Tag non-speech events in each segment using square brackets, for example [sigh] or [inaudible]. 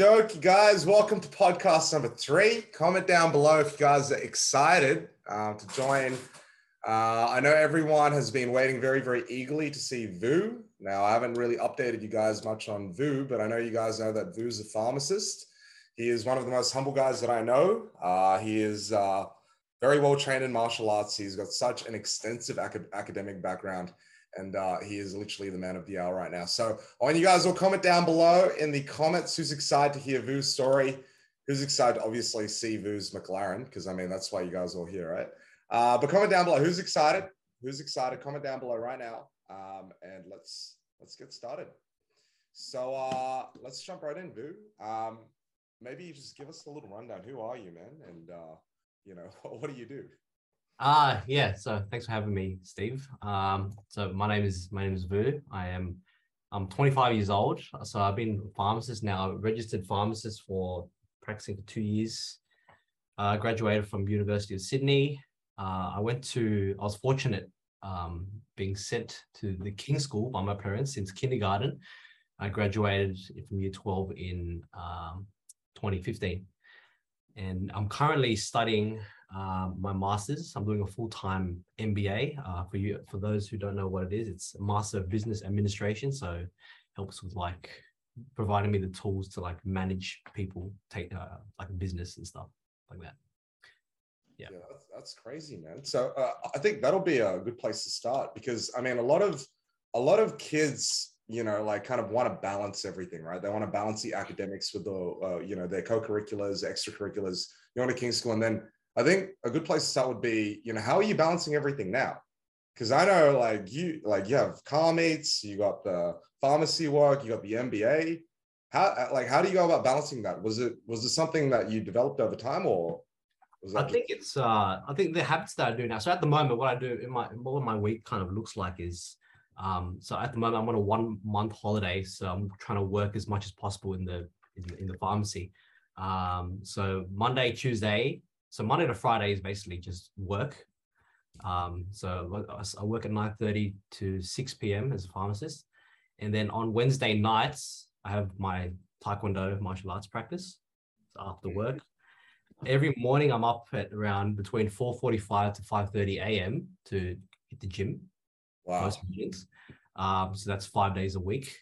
dokie, guys. Welcome to podcast number three. Comment down below if you guys are excited uh, to join. Uh, I know everyone has been waiting very, very eagerly to see Vu. Now, I haven't really updated you guys much on Vu, but I know you guys know that Vu's a pharmacist. He is one of the most humble guys that I know. Uh, he is uh, very well trained in martial arts. He's got such an extensive acad- academic background and uh, he is literally the man of the hour right now. So I want you guys will comment down below in the comments who's excited to hear Vu's story, who's excited to obviously see Vu's McLaren, because I mean that's why you guys are all here, right? Uh, but comment down below who's excited, who's excited. Comment down below right now, um, and let's let's get started. So uh, let's jump right in, Vu. Um, maybe you just give us a little rundown. Who are you, man? And uh, you know [laughs] what do you do? Uh yeah, so thanks for having me, Steve. Um, so my name is my name is Vu. I am I'm 25 years old. So I've been a pharmacist now, registered pharmacist for practicing for two years. Uh, graduated from University of Sydney. Uh, I went to I was fortunate um, being sent to the King School by my parents since kindergarten. I graduated from year 12 in um, 2015. And I'm currently studying um, my master's. I'm doing a full time MBA. Uh, for you, for those who don't know what it is, it's a Master of Business Administration. So helps with like providing me the tools to like manage people, take uh, like business and stuff like that. Yeah, yeah that's, that's crazy, man. So uh, I think that'll be a good place to start because I mean, a lot of a lot of kids you know like kind of want to balance everything right they want to balance the academics with the uh, you know their co-curriculars extracurriculars you want to king school and then I think a good place to start would be, you know, how are you balancing everything now? Because I know like you like you have car meets, you got the pharmacy work, you got the MBA. How like how do you go about balancing that? Was it was it something that you developed over time or I think it's uh I think the habits that I do now. So at the moment, what I do in my what my week kind of looks like is um so at the moment I'm on a one month holiday, so I'm trying to work as much as possible in the in, in the pharmacy. Um so Monday, Tuesday, so Monday to Friday is basically just work. Um, so I work at 9:30 to 6 p.m. as a pharmacist, and then on Wednesday nights I have my Taekwondo martial arts practice after mm-hmm. work. Every morning I'm up at around between 4:45 to 5:30 a.m. to hit the gym. Wow. Most mornings. Um, so that's five days a week.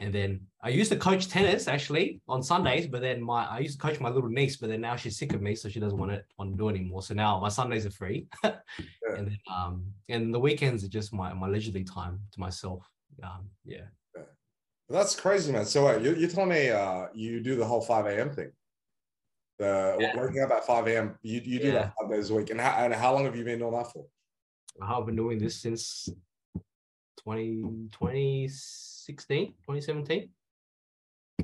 And then I used to coach tennis actually on Sundays, but then my I used to coach my little niece, but then now she's sick of me, so she doesn't want to want to do it anymore. So now my Sundays are free, [laughs] yeah. and then um and the weekends are just my my leisurely time to myself. Um, yeah. yeah. That's crazy, man. So wait, you you telling me uh you do the whole five a.m. thing? The yeah. working up at five a.m. You you do that five days a week, and how and how long have you been doing that for? I've been doing this since 2020. 2016, 2017.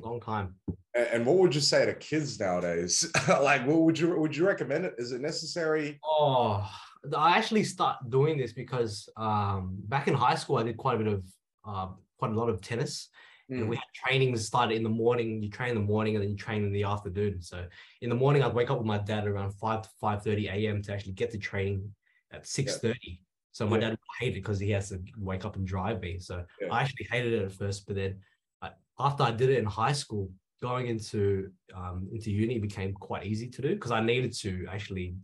Long time. And what would you say to kids nowadays? [laughs] like, what would you would you recommend it? Is it necessary? Oh, I actually start doing this because um, back in high school, I did quite a bit of uh, quite a lot of tennis. Mm. And we had trainings started in the morning. You train in the morning and then you train in the afternoon. So in the morning, I'd wake up with my dad around five to five thirty a.m. to actually get to training at six thirty. So my yeah. dad hated it because he has to wake up and drive me. So yeah. I actually hated it at first, but then I, after I did it in high school, going into um, into uni became quite easy to do because I needed to actually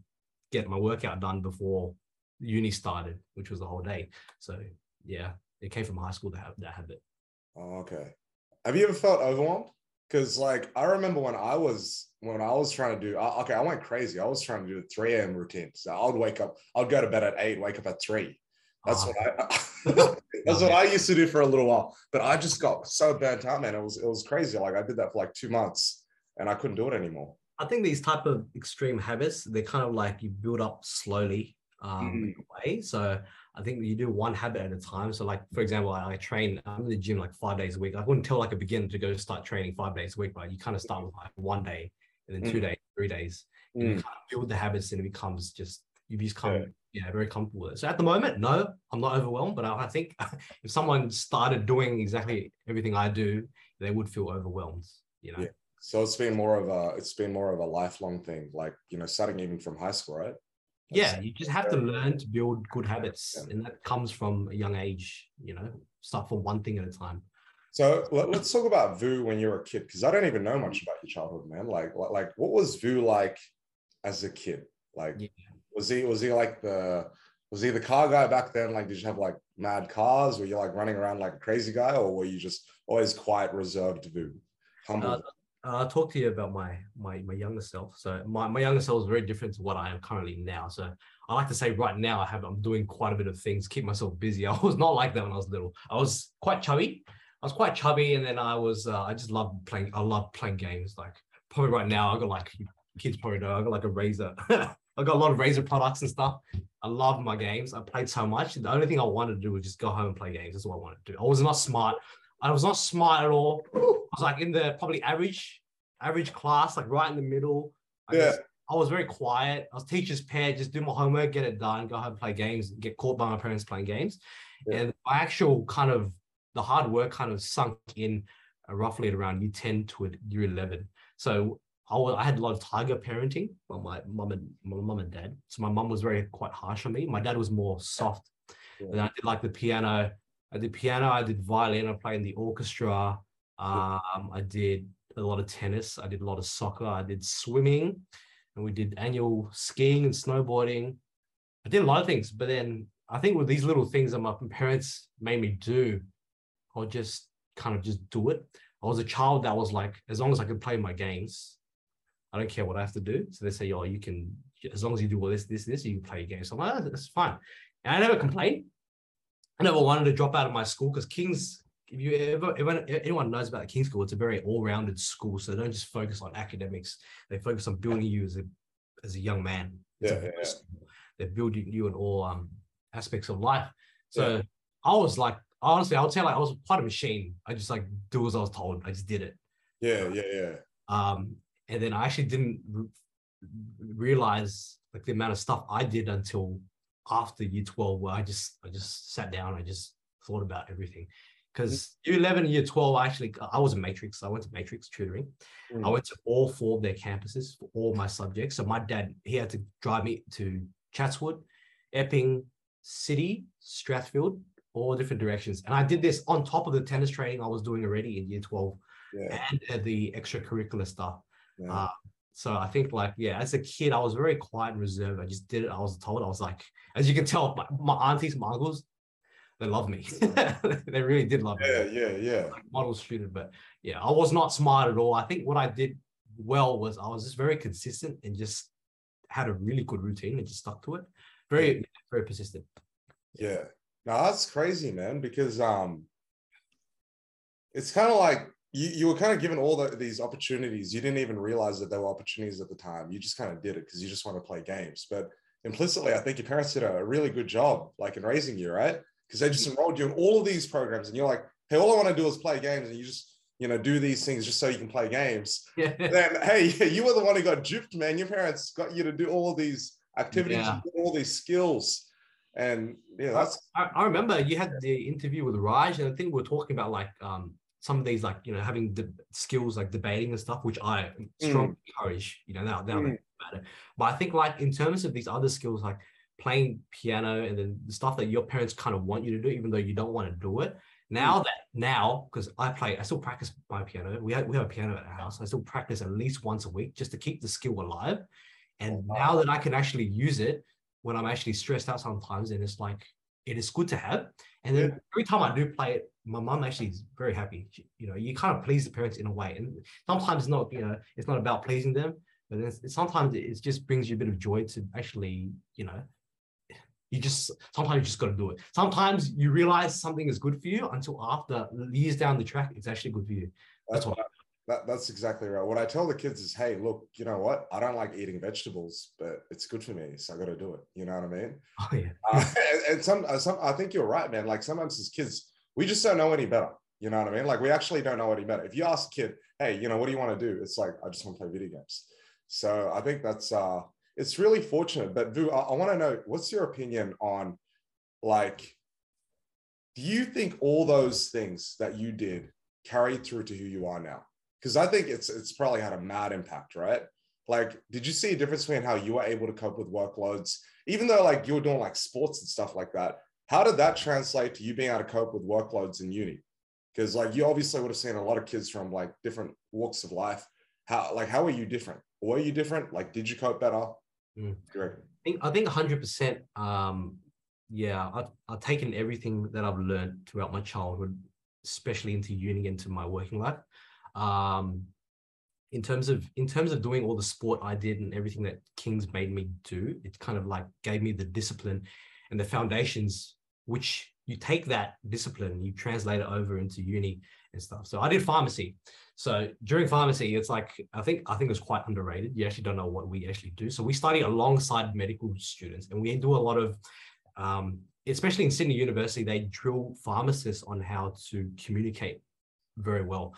get my workout done before uni started, which was the whole day. So yeah, it came from high school to have that habit. Oh, okay. Have you ever felt overwhelmed? Because like I remember when I was when I was trying to do okay, I went crazy. I was trying to do a 3 a.m. routine. So I would wake up, I'd go to bed at eight, wake up at three. That's oh. what I [laughs] [laughs] that's what I used to do for a little while. But I just got so burnt out, man. It was it was crazy. Like I did that for like two months and I couldn't do it anymore. I think these type of extreme habits, they're kind of like you build up slowly um, mm. way. So I think you do one habit at a time. So, like for example, I, I, train. I'm in the gym like five days a week. I wouldn't tell like a beginner to go start training five days a week, but you kind of start with like one day, and then mm. two days, three days. Mm. You kind of build the habits, and it becomes just you become yeah. yeah. very comfortable with it. So at the moment, no, I'm not overwhelmed. But I, I think [laughs] if someone started doing exactly everything I do, they would feel overwhelmed. You know. Yeah. So it's been more of a it's been more of a lifelong thing, like you know, starting even from high school, right? Yeah you just have to learn to build good habits yeah. and that comes from a young age you know start from one thing at a time So let, us talk about Vu when you were a kid, because I don't even know much about your childhood, man. Like, like, what was Vu like as a kid? Like, yeah. was he was he like the was he the car guy back then? Like, did you have like mad cars? Were you like running around like a crazy guy, or were you just always quiet, reserved Vu? Humble. Uh, I'll talk to you about my my my younger self. So my, my younger self is very different to what I am currently now. So I like to say right now I have I'm doing quite a bit of things, keep myself busy. [laughs] I was not like that when I was little. I was quite chubby. I was quite chubby, and then I was uh, I just love playing. I love playing games. Like probably right now I got like kids probably know I got like a Razer. [laughs] I got a lot of Razer products and stuff. I love my games. I played so much. The only thing I wanted to do was just go home and play games. That's what I wanted to do. I was not smart. I was not smart at all. I was like in the probably average, average class, like right in the middle. I yeah. I was very quiet. I was teacher's pet, just do my homework, get it done, go home, play games, get caught by my parents playing games. Yeah. And my actual kind of the hard work kind of sunk in uh, roughly at around year 10 to year 11. So I, was, I had a lot of tiger parenting by my mom and my mom and dad. So my mom was very quite harsh on me. My dad was more soft. Yeah. And I did like the piano, I did piano, I did violin, I played in the orchestra. Um, I did a lot of tennis, I did a lot of soccer, I did swimming, and we did annual skiing and snowboarding. I did a lot of things, but then I think with these little things that my parents made me do, I'll just kind of just do it. I was a child that was like, as long as I could play my games, I don't care what I have to do. So they say, oh, you can, as long as you do all this, this, this, you can play your games. So I'm like, oh, that's fine. And I never complained. I never wanted to drop out of my school because King's, if you ever, if anyone knows about King's School, it's a very all-rounded school. So they don't just focus on academics. They focus on building you as a, as a young man. Yeah, yeah, yeah. They're building you in all um, aspects of life. So yeah. I was like, honestly, I would say like I was part of a machine. I just like do as I was told. I just did it. Yeah, yeah, yeah. Um, and then I actually didn't re- realize like the amount of stuff I did until after year 12 where I just I just sat down I just thought about everything because mm. year 11 year 12 I actually I was a matrix I went to matrix tutoring mm. I went to all four of their campuses for all my subjects so my dad he had to drive me to Chatswood Epping City Strathfield all different directions and I did this on top of the tennis training I was doing already in year 12 yeah. and uh, the extracurricular stuff yeah. uh, so I think like, yeah, as a kid, I was very quiet and reserved. I just did it. I was told, I was like, as you can tell, my, my aunties, my uncles, they love me. [laughs] they really did love yeah, me. Yeah, yeah, yeah. Like model student, but yeah, I was not smart at all. I think what I did well was I was just very consistent and just had a really good routine and just stuck to it. Very, very persistent. Yeah. Now that's crazy, man, because um it's kind of like you, you were kind of given all the, these opportunities. You didn't even realize that there were opportunities at the time. You just kind of did it because you just want to play games. But implicitly, I think your parents did a really good job, like in raising you, right? Because they just enrolled you in all of these programs, and you're like, hey, all I want to do is play games, and you just you know do these things just so you can play games. Yeah. Then hey, [laughs] you were the one who got duped, man. Your parents got you to do all of these activities, yeah. all these skills. And yeah, that's. I, I remember you had the interview with Raj, and I think we are talking about like um, some of these like you know having the skills like debating and stuff which i strongly mm. encourage you know now now mm. about it but i think like in terms of these other skills like playing piano and then the stuff that your parents kind of want you to do even though you don't want to do it now mm. that now because i play i still practice my piano we have, we have a piano at our house i still practice at least once a week just to keep the skill alive and oh, wow. now that i can actually use it when i'm actually stressed out sometimes and it's like it is good to have and then yeah. every time i do play it my mom actually is very happy. She, you know, you kind of please the parents in a way, and sometimes it's not, you know, it's not about pleasing them, but it's, sometimes it just brings you a bit of joy to actually, you know, you just sometimes you just got to do it. Sometimes you realize something is good for you until after years down the track, it's actually good for you. That's what. That, that's exactly right. What I tell the kids is, hey, look, you know what? I don't like eating vegetables, but it's good for me, so I got to do it. You know what I mean? [laughs] Oh yeah. Uh, [laughs] and, and some, uh, some, I think you're right, man. Like sometimes as kids, we just don't know any better. You know what I mean? Like we actually don't know any better. If you ask a kid, hey, you know, what do you want to do? It's like, I just want to play video games. So I think that's uh it's really fortunate. But Vu, I, I want to know what's your opinion on like, do you think all those things that you did carried through to who you are now? Because I think it's it's probably had a mad impact, right? Like, did you see a difference between how you were able to cope with workloads, even though like you were doing like sports and stuff like that? How did that translate to you being able to cope with workloads in uni? Because like you obviously would have seen a lot of kids from like different walks of life. How like how are you different? Were you different? Like did you cope better? Mm. I think I think 100%. Um, yeah, I've, I've taken everything that I've learned throughout my childhood, especially into uni, into my working life. Um, in terms of in terms of doing all the sport I did and everything that Kings made me do, it kind of like gave me the discipline and the foundations, which you take that discipline, you translate it over into uni and stuff. So I did pharmacy. So during pharmacy, it's like I think I think it's quite underrated. You actually don't know what we actually do. So we study alongside medical students, and we do a lot of, um, especially in Sydney University, they drill pharmacists on how to communicate very well.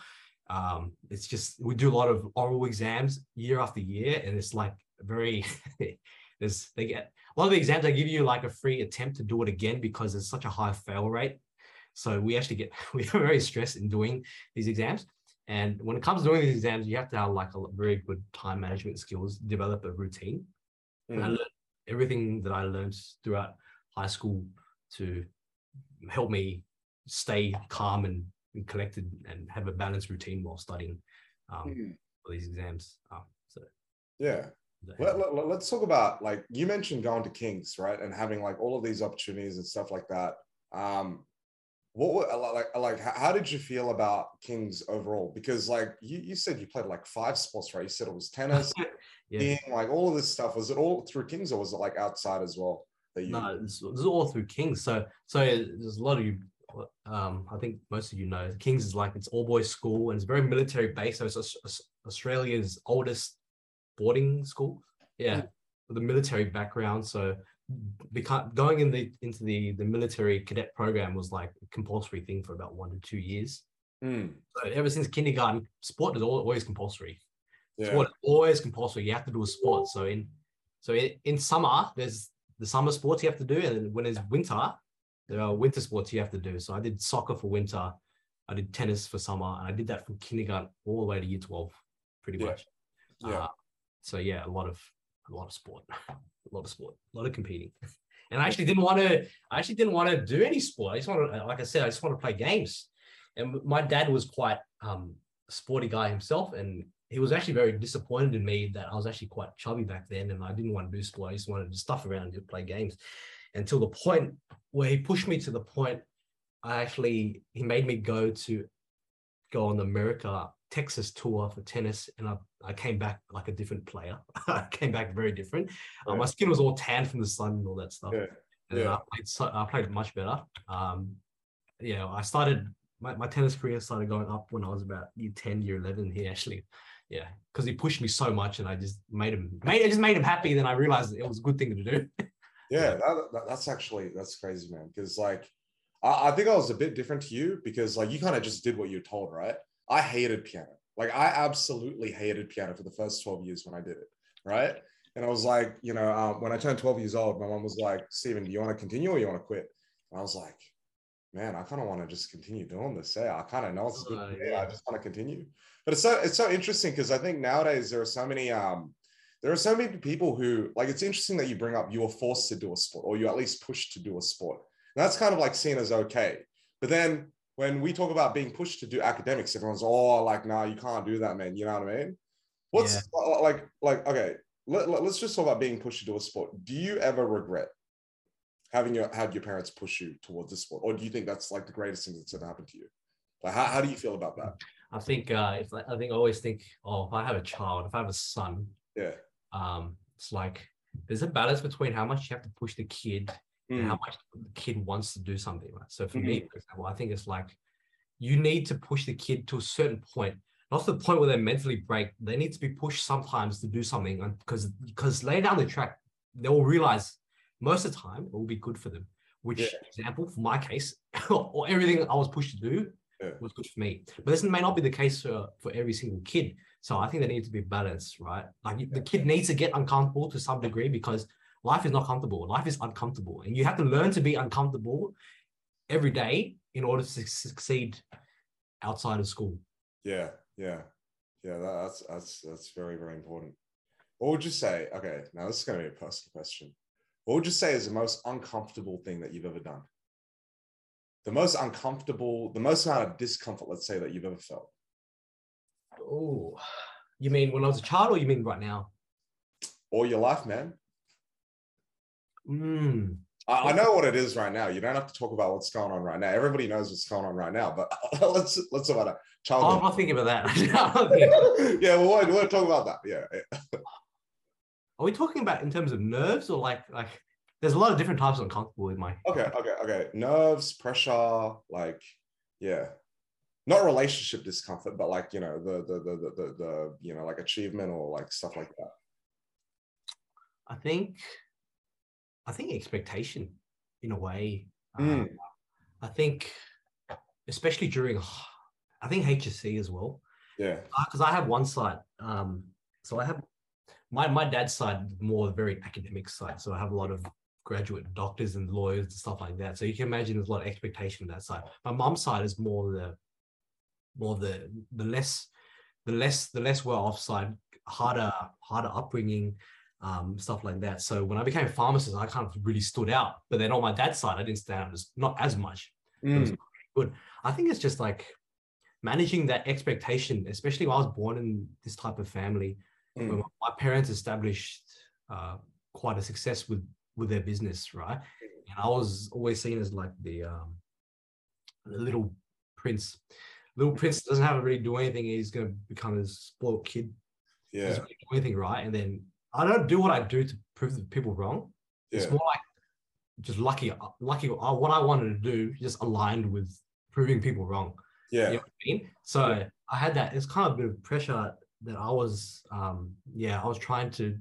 Um, it's just we do a lot of oral exams year after year, and it's like very. [laughs] there's they get a lot of the exams they give you like a free attempt to do it again because there's such a high fail rate. So we actually get [laughs] we are very stressed in doing these exams. And when it comes to doing these exams, you have to have like a very good time management skills, develop a routine. Mm. And I learned everything that I learned throughout high school to help me stay calm and, and collected and have a balanced routine while studying um, mm. for these exams. Um, so yeah. Let, let, let's talk about like you mentioned going to Kings, right? And having like all of these opportunities and stuff like that. Um, what like like how did you feel about Kings overall? Because like you, you said you played like five sports, right? You said it was tennis, [laughs] yeah. being like all of this stuff. Was it all through Kings or was it like outside as well? That you no, this is all through Kings. So so there's a lot of you. Um, I think most of you know Kings is like it's all boys school and it's very military based. So it's Australia's oldest boarding school. Yeah, mm. with a military background. So going in the into the the military cadet program was like a compulsory thing for about one to two years. Mm. So ever since kindergarten, sport is always compulsory. Yeah. Sport is always compulsory. You have to do a sport. So in so in, in summer, there's the summer sports you have to do, and when it's winter, there are winter sports you have to do. So I did soccer for winter, I did tennis for summer, and I did that from kindergarten all the way to year twelve, pretty yeah. much. Yeah. Uh, so yeah, a lot of a lot of sport. [laughs] a lot of sport, a lot of competing. [laughs] And I actually didn't want to. I actually didn't want to do any sport. I just want to, like I said, I just want to play games. And my dad was quite um, sporty guy himself, and he was actually very disappointed in me that I was actually quite chubby back then, and I didn't want to do sport. I just wanted to stuff around and play games. Until the point where he pushed me to the point, I actually he made me go to go on the America Texas tour for tennis, and I, I came back like a different player. [laughs] I came back very different. Yeah. Uh, my skin was all tan from the sun and all that stuff. Yeah. And yeah. I played, so, I played much better. Um, yeah, I started my, my tennis career started going up when I was about year 10, year 11. He actually, yeah, because he pushed me so much and I just made him, made, I just made him happy. Then I realized it was a good thing to do. [laughs] yeah, that, that, that's actually, that's crazy, man. Because like, I, I think I was a bit different to you because like you kind of just did what you're told, right? I hated piano. Like I absolutely hated piano for the first 12 years when I did it. Right. And I was like, you know, um, when I turned 12 years old, my mom was like, Stephen, do you want to continue or you want to quit? And I was like, man, I kind of want to just continue doing this. Yeah, I kind of know it's good. Uh, yeah. I just want to continue. But it's so it's so interesting because I think nowadays there are so many um there are so many people who like it's interesting that you bring up you were forced to do a sport or you at least pushed to do a sport. And that's kind of like seen as okay. But then when we talk about being pushed to do academics, everyone's oh like, nah, you can't do that, man. You know what I mean? What's yeah. like, like, okay, let, let, us just talk about being pushed to do a sport. Do you ever regret having your had your parents push you towards a sport, or do you think that's like the greatest thing that's ever happened to you? Like, how, how do you feel about that? I think uh, if I think I always think, oh, if I have a child, if I have a son, yeah, um, it's like there's a balance between how much you have to push the kid mm. and how much the kid wants to do something. Right? So for mm. me, for example, I think it's like you need to push the kid to a certain point, not to the point where they mentally break. They need to be pushed sometimes to do something because because later down the track, they will realize most of the time it will be good for them. Which yeah. example, for my case, [laughs] or everything I was pushed to do yeah. was good for me. But this may not be the case for, for every single kid. So I think they need to be balanced, right? Like yeah. the kid needs to get uncomfortable to some degree because life is not comfortable. Life is uncomfortable. And you have to learn to be uncomfortable every day in order to succeed outside of school. Yeah, yeah, yeah. That's that's that's very very important. What would you say? Okay, now this is going to be a personal question. What would you say is the most uncomfortable thing that you've ever done? the most uncomfortable, the most amount of discomfort, let's say, that you've ever felt? Oh, you mean when I was a child, or you mean right now? All your life, man. Mm. I, I know what it is right now. You don't have to talk about what's going on right now. Everybody knows what's going on right now, but [laughs] let's let's talk about a Oh, I'm childhood. not thinking about that. [laughs] [laughs] Yeah, well, we'll, talk about that. Yeah. Are we talking about in terms of nerves or like like? There's a lot of different types of uncomfortable with my. Okay, okay, okay. Nerves, pressure, like, yeah, not relationship discomfort, but like you know the the the the the, the you know like achievement or like stuff like that. I think, I think expectation, in a way. Mm. Um, I think, especially during, I think HSC as well. Yeah, because I have one side. Um, so I have my my dad's side more very academic side. So I have a lot of graduate doctors and lawyers and stuff like that. So you can imagine there's a lot of expectation on that side. My mom's side is more the more the the less the less the less well off side, harder harder upbringing, um, stuff like that. So when I became a pharmacist, I kind of really stood out. But then on my dad's side, I didn't stand out as not as much. Mm, I think it's just like managing that expectation, especially when I was born in this type of family, mm, where my parents established uh, quite a success with with their business, right? And I was always seen as like the um, the little prince. Little prince doesn't have to really do anything. He's gonna become a spoiled kid. yeah, do anything right. And then I don't do what I do to prove the people wrong. yeah, It's more like just lucky, lucky. uh, What I wanted to do just aligned with proving people wrong. yeah, You know what I mean? So I had that. It's kind of a bit of pressure that I was, um, yeah, I was trying to.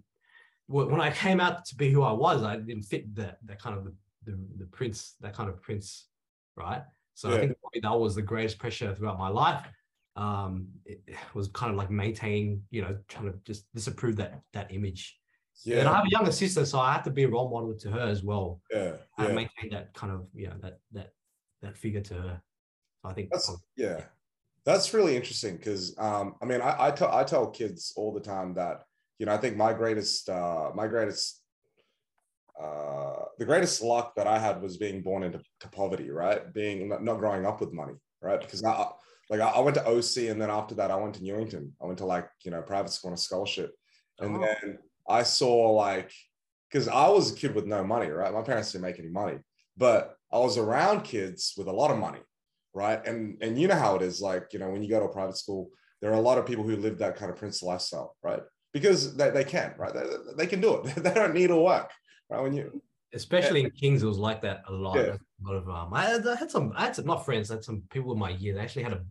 When I came out to be who I was, I didn't fit that that kind of the the, the prince, that kind of prince, right? So Yeah. I think that was the greatest pressure throughout my life. Um, it [sighs] was kind of like maintaining, you know, trying to just disapprove that that image. Yeah. And I have a younger sister, so I have to be a role model to her as well yeah, and yeah. maintain that kind of, you know, that that that figure to her. So I think That's yeah, that's really interesting because um, I mean, I I tell I tell kids all the time that you know I think my greatest uh, my greatest uh, the greatest luck that I had was being born into to poverty, right? Being not, not growing up with money, right? Because I like I, I went to OC and then after that I went to Newington. I went to like you know private school on a scholarship, and Oh. then I saw like because I was a kid with no money, right? My parents didn't make any money, but I was around kids with a lot of money right? And and you know how it is, like you know, when you go to a private school, there are a lot of people who live that kind of prince lifestyle, right? Because they, they can, right? They, they can do it. [laughs] they don't need to work, right? When you especially in Kings, it was like that a lot. Yeah. A lot of um, I had, I had some, I had some, not friends, I had some people in my year. They actually had a,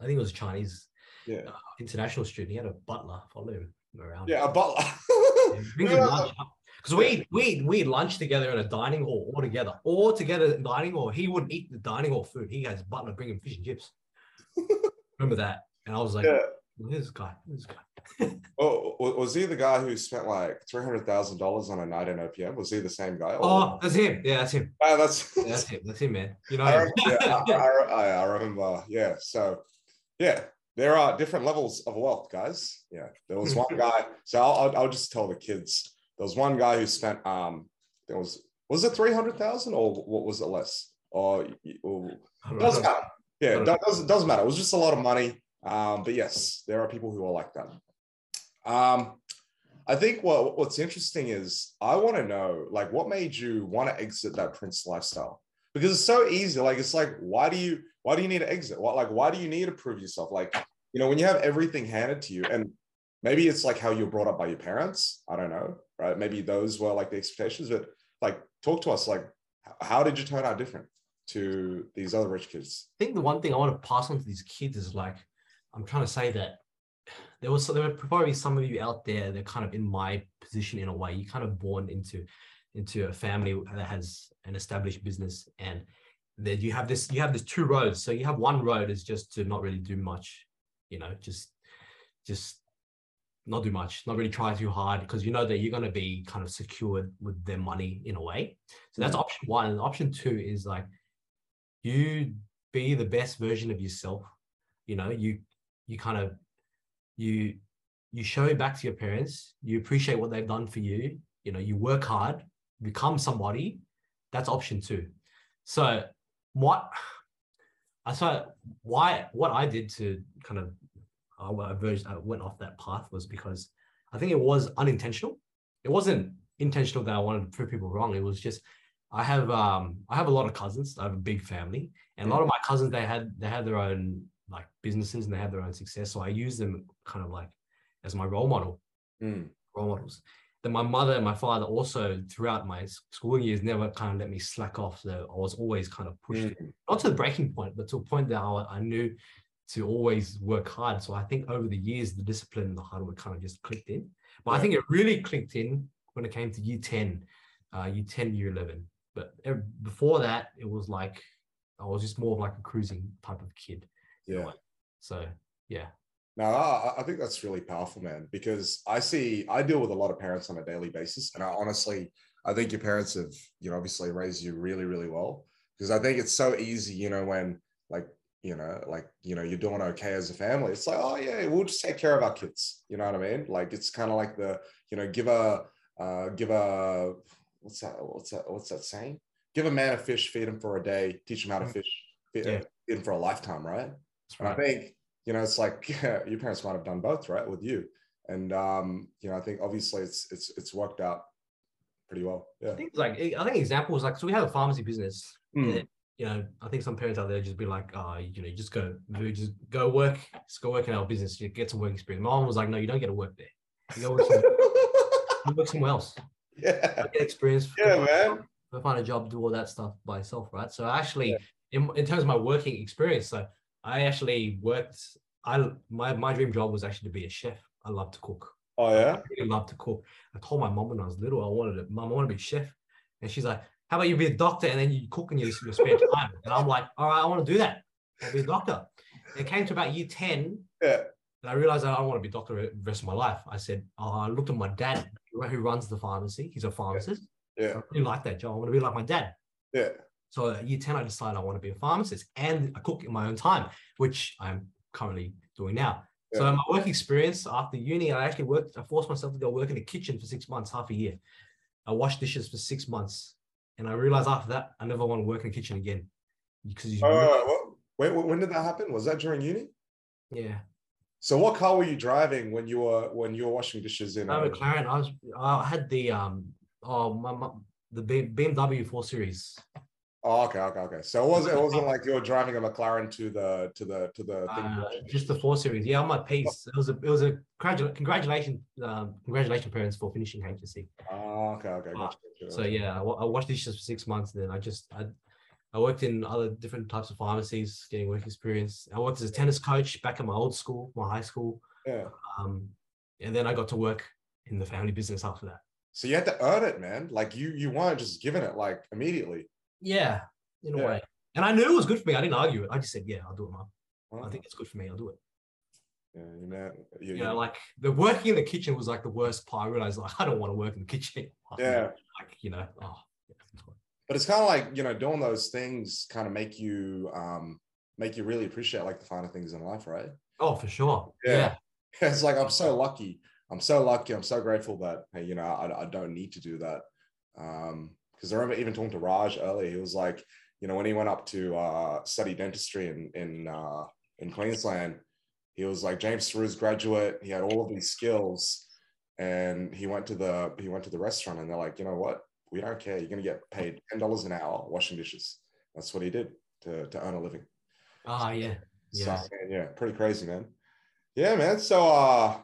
I think it was a Chinese yeah, uh, international student. He had a butler follow him around. yeah, a butler. Because we we we lunch together in a dining hall all together, all together in dining hall. He wouldn't eat the dining hall food. He has butler bring him fish and chips. [laughs] Remember that? And I was like, yeah. "Who's this guy? This guy? [laughs] Oh, was he the guy who spent like three hundred thousand dollars on a night in OPM? Was he the same guy? Or- Oh, that's him. Yeah, that's him. Ah, that's. [laughs] Yeah, that's him. That's him, man. You know. I, remember, yeah, I, I, I, remember. Yeah. So, yeah, there are different levels of wealth, guys. Yeah. There was one [laughs] guy. So I'll, I'll, I'll just tell the kids. There was one guy who spent. Um, there was was it three hundred thousand or what was it less? Or, or doesn't matter. Yeah, it doesn't doesn't matter. It was just a lot of money. Um, but yes, there are people who are like that. Um, I think what what's interesting is I want to know like what made you want to exit that Prince lifestyle because it's so easy. Like it's like why do you why do you need to exit? What like why do you need to prove yourself? Like you know when you have everything handed to you and maybe it's like how you're brought up by your parents. I don't know, right? Maybe those were like the expectations, but like talk to us. Like how did you turn out different to these other rich kids? I think the one thing I want to pass on to these kids is like, I'm trying to say that there was there were probably some of you out there that kind of in my position in a way. You kind of born into into a family that has an established business, and that you have this you have this two roads. So you have one road is just to not really do much, you know, just just not do much, not really try too hard because you know that you're going to be kind of secured with their money in a way. So that's mm. option one. And option two is like you be the best version of yourself. You know, you you kind of you you show it back to your parents. You appreciate what they've done for you. You know, you work hard, become somebody. That's option two. So what I saw why what I did to kind of I I verged, I went off that path was because I think it was unintentional. It wasn't intentional that I wanted to prove people wrong. It was just I have um I have a lot of cousins. I have a big family, and a lot of my cousins they had they had their own like businesses and they have their own success. So I use them kind of like as my role model, Mm. role models. Then my mother and my father also throughout my schooling years never kind of let me slack off. So I was always kind of pushed Mm. not to the breaking point, but to a point that I, I knew to always work hard. So I think over the years, the discipline and the hard work kind of just clicked in. But I think it really clicked in when it came to year 10, uh, year 10, year 11. But before that, it was like, I was just more of like a cruising type of kid. Yeah. So yeah. No, I, I think that's really powerful, man, because I see, I deal with a lot of parents on a daily basis. And I honestly, I think your parents have, you know, obviously raised you really, really well. Because I think it's so easy, you know, when like, you know, like, you know, you're doing okay as a family. It's like, oh, yeah, we'll just take care of our kids. You know what I mean? Like, it's kind of like the, you know, give a, uh, give a, what's that? What's that? What's that saying? Give a man a fish, feed him for a day, teach him how to Mm. fish, feed, Yeah. feed him for a lifetime, right? That's And I think, you know, it's like [laughs] your parents might have done both, right, with you. And um, you know, I think obviously it's it's it's worked out pretty well. Yeah. I think like I think examples like so we have a pharmacy business. Mm. and, you know, I think some parents out there just be like, uh, you know, you just go, you just go work, just go work in our business, you get some work experience. My mom was like, no, you don't get to work there. You go work somewhere, [laughs] work somewhere else. yeah. Get experience. Yeah, go man. Go find a job, do all that stuff by yourself, right? So actually, Yeah. in, in terms of my working experience, so I actually worked. I my my dream job was actually to be a chef. I love to cook. Oh yeah. I really love to cook. I told my mom when I was little, I wanted to, mom, I want to be a chef. And she's like, how about you be a doctor and then you cook in your, your spare [laughs] time? And I'm like, all right, I want to do that. I'll be a doctor. It came to about year 10 Yeah. and I realized I don't want to be a doctor the rest of my life. I said, oh, I looked at my dad who runs the pharmacy. He's a pharmacist. I Yeah. I really like that job. I want to be like my dad. Yeah. So at year 10, I decided I want to be a pharmacist and I cook in my own time, which I'm currently doing now. So my work experience after uni, I actually worked, I forced myself to go work in the kitchen for six months, half a year. I washed dishes for six months. And I realized after that, I never want to work in the kitchen again. Because you Oh, what, wait, wait, when did that happen? Was that during uni? yeah. So what car were you driving when you were when you were washing dishes in? No, uh, McLaren, I was I had the um oh my, my the BMW 4 Series. Oh, okay, okay, okay. So it wasn't it wasn't like you were driving a McLaren to the to the to the thing. Uh, just the 4 Series. Yeah, on my piece. It was a it was a congratulations congratulations um, congratulations parents for finishing HSC. Oh, okay, okay. Gotcha, gotcha, So yeah, I, I watched dishes for six months. And then I just I, I worked in other different types of pharmacies, getting work experience. I worked as a tennis coach back at my old school, my high school. yeah. Um, and then I got to work in the family business after that. So you had to earn it, man. Like you you weren't just given it like immediately. Yeah, in a Yeah. way. And I knew it was good for me. I didn't argue it. I just said, yeah, I'll do it, mom. Wow. I think it's good for me. I'll do it. Yeah, you know, you, You know, like the working in the kitchen was like the worst part. I realized like I don't want to work in the kitchen. [laughs] yeah. Like, you know, oh. But it's kind of like you know, doing those things kind of make you um make you really appreciate like the finer things in life, right? oh, for sure. Yeah. yeah. [laughs] It's like I'm so lucky. I'm so lucky. I'm so grateful that hey, you know, I, I don't need to do that. Um, because I remember even talking to Raj earlier. He was like, you know, when he went up to uh, study dentistry in in uh, in Queensland, he was like James Ruse graduate. He had all of these skills, and he went to the he went to the restaurant, and they're like, you know what? We don't care. You're gonna get paid ten dollars an hour washing dishes. That's what he did to to earn a living. Ah, yeah. So, Yeah. man, yeah, pretty crazy, man. Yeah, man. So, uh,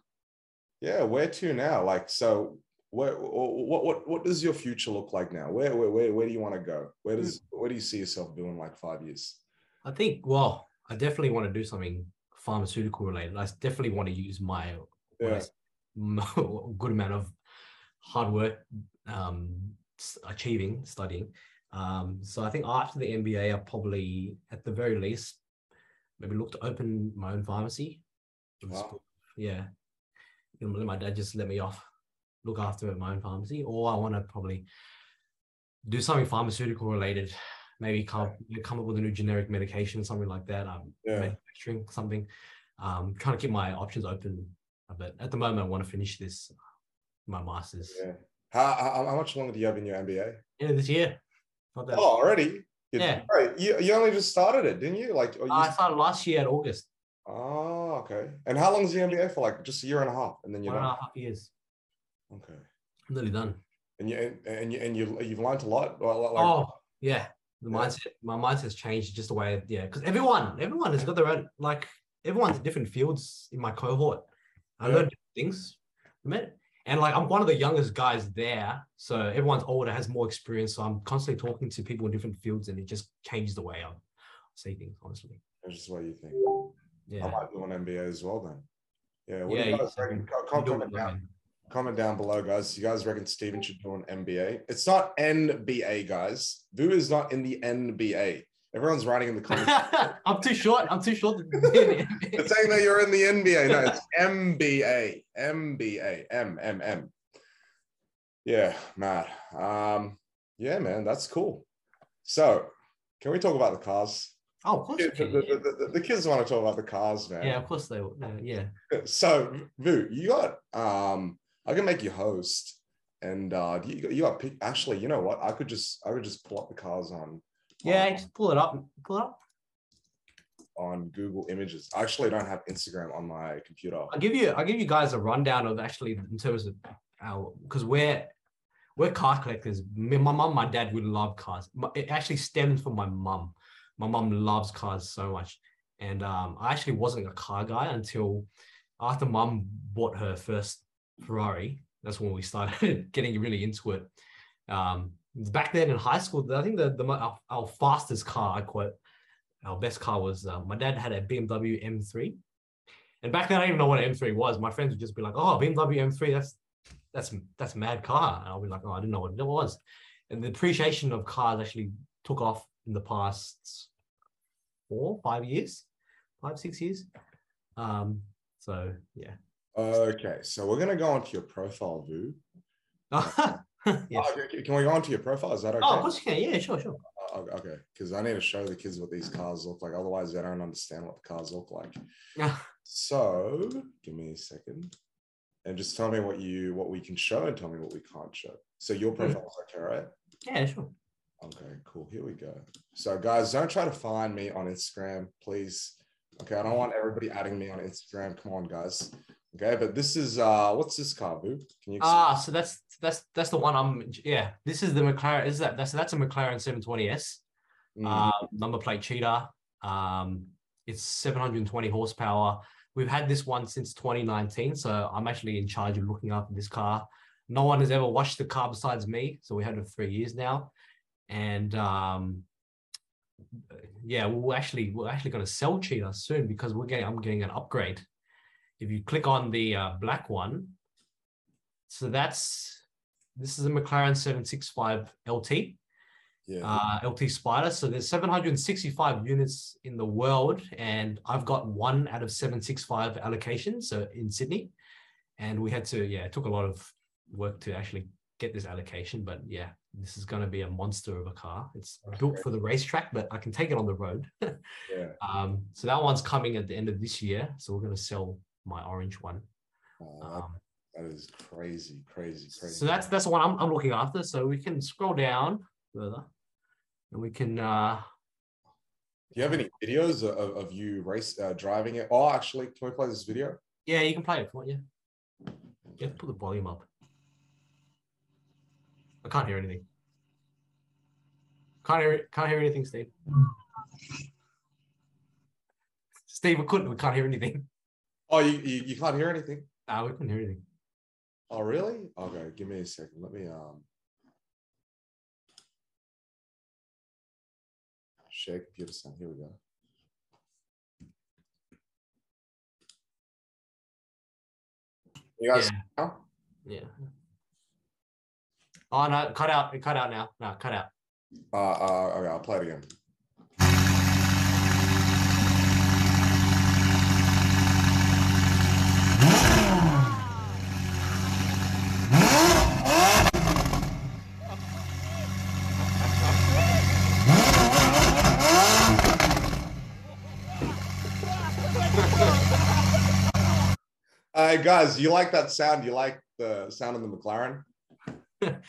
yeah, where to now? Like, so, what, what, what does your future look like now? Where, where, where, where do you want to go? Where does, where do you see yourself doing like five years? I think, well, I definitely want to do something pharmaceutical related. I definitely want to use my Yeah. [laughs] good amount of hard work um, achieving, studying. Um, so I think after the MBA, I'll probably, at the very least, maybe look to open my own pharmacy. Wow. Yeah. You know, my dad just let me off, look after my own pharmacy, or I want to probably do something pharmaceutical related. Maybe come up, come up with a new generic medication, something like that. Um, Yeah. manufacturing something. Um, trying to keep my options open a bit. At the moment, I want to finish this, my masters. Yeah. How, how, how much longer do you have in your MBA? Of this year. Not that. Oh, already? You- Yeah. Right. You, you only just started it, didn't you? Like, you, I started last year in August, oh, okay. And how long is the MBA for? Like just a year and a half, and then you're one and a done. half years. Okay. I'm Nearly done. And you and, and you and you you've learned a lot. Like, oh, yeah. The Yeah. mindset, my mindset's changed just the way, yeah. Because everyone, everyone has got their own, like, everyone's in different fields in my cohort. I Yeah. learned things from it. And like, I'm one of the youngest guys there. So everyone's older, has more experience. So I'm constantly talking to people in different fields and it just changes the way I see things, honestly. that's just what you think. Yeah. I might do an MBA as well then. Yeah. What Yeah, do you guys reckon? can- Co- You com- do comment down, man. Comment down below, guys. You guys reckon Steven should do an MBA? It's not NBA, guys. Vu is not in the NBA. Everyone's writing in the comments. [laughs] I'm too short. I'm too short. It's saying that you're in the NBA. No, it's MBA. MBA. M M M. Yeah, Matt. Um, yeah, man, that's cool. So, can we talk about the cars? oh, of course. The, the- the- the- kids want to talk about the cars, man. Yeah, of course they will. Yeah. So, Vu, you got um, I can make you host, and uh, you you got pick. Actually, you know what? I could just I could just pull up the cars on Yeah, on, just pull it up. Pull it up. on Google Images. I actually don't have Instagram on my computer. I'll give you I'll give you guys a rundown of actually in terms of our because we're we're car collectors. My mom, my dad would love cars. It actually stems from my mum. My mum loves cars so much, and um, I actually wasn't a car guy until after mum bought her first Ferrari. That's when we started [laughs] getting really into it. Um, back then in high school, I think the, the our, our fastest car, I quote, our best car was uh, my dad had a BMW M3. And back then, I didn't even know what an M3 was. My friends would just be like, "Oh, BMW M3, that's that's that's mad car." And I'll be like, "Oh, I didn't know what it was." And the appreciation of cars actually took off in the past four, five years, five, six years. Um, so yeah. Okay, so we're gonna go onto your profile, Vu. [laughs] yeah. Oh, okay, can we go onto your profile? Is that okay? Oh, of course you can. Yeah, sure, sure. Uh, okay, because I need to show the kids what these cars look like. Otherwise, they don't understand what the cars look like. So, give me a second, and just tell me what you what we can show, and tell me what we can't show. So your Hmm. profile is okay, right? Yeah, sure. Okay, cool. Here we go. So, guys, don't try to find me on Instagram, please. Okay, I don't want everybody adding me on Instagram. Come on, guys. Okay, but this is uh, what's this car, Vu? Can you? Ah, so that's that's that's the one I'm. Yeah, this is the McLaren. Is that that's that's a McLaren 720s. Mm, uh, number plate cheetah. Um, it's 720 horsepower. We've had this one since 2019, so I'm actually in charge of looking after this car. No one has ever washed the car besides me, so we had it for three years now, and um, yeah, we're actually we're actually going to sell cheetah soon because we're getting I'm getting an upgrade. If you click on the uh, black one, so that's this is a McLaren 765 LT yeah. uh, LT Spider. So there's 765 units in the world, and I've got one out of 765 allocations. So in Sydney, and we had to, yeah, it took a lot of work to actually get this allocation. But yeah, this is going to be a monster of a car. It's built for the racetrack, but I can take it on the road. [laughs] yeah. um, so that one's coming at the end of this year. So we're going to sell my orange one. Oh, Um, that is crazy, crazy, crazy. so that's that's the one I'm, I'm looking after. So we can scroll down further, and we can. uh Do you have any videos of, of you race uh, driving it? Oh, actually, can we play this video? Yeah, you can play it if you want. Yeah, to put the volume up. I can't hear anything. Can't hear. Can't hear anything, Steve. Steve, we couldn't. We can't hear anything. Oh, you, you, you can't hear anything? Ah, we can't hear anything. Oh, really? Okay, give me a second. Let me um share computer sound. Here we go. You guys Yeah. Yeah. Oh no! Cut out. Cut out now. No, cut out. Uh, uh, okay, I'll play it again. Uh, guys, you like that sound? You like the sound of the McLaren? [laughs]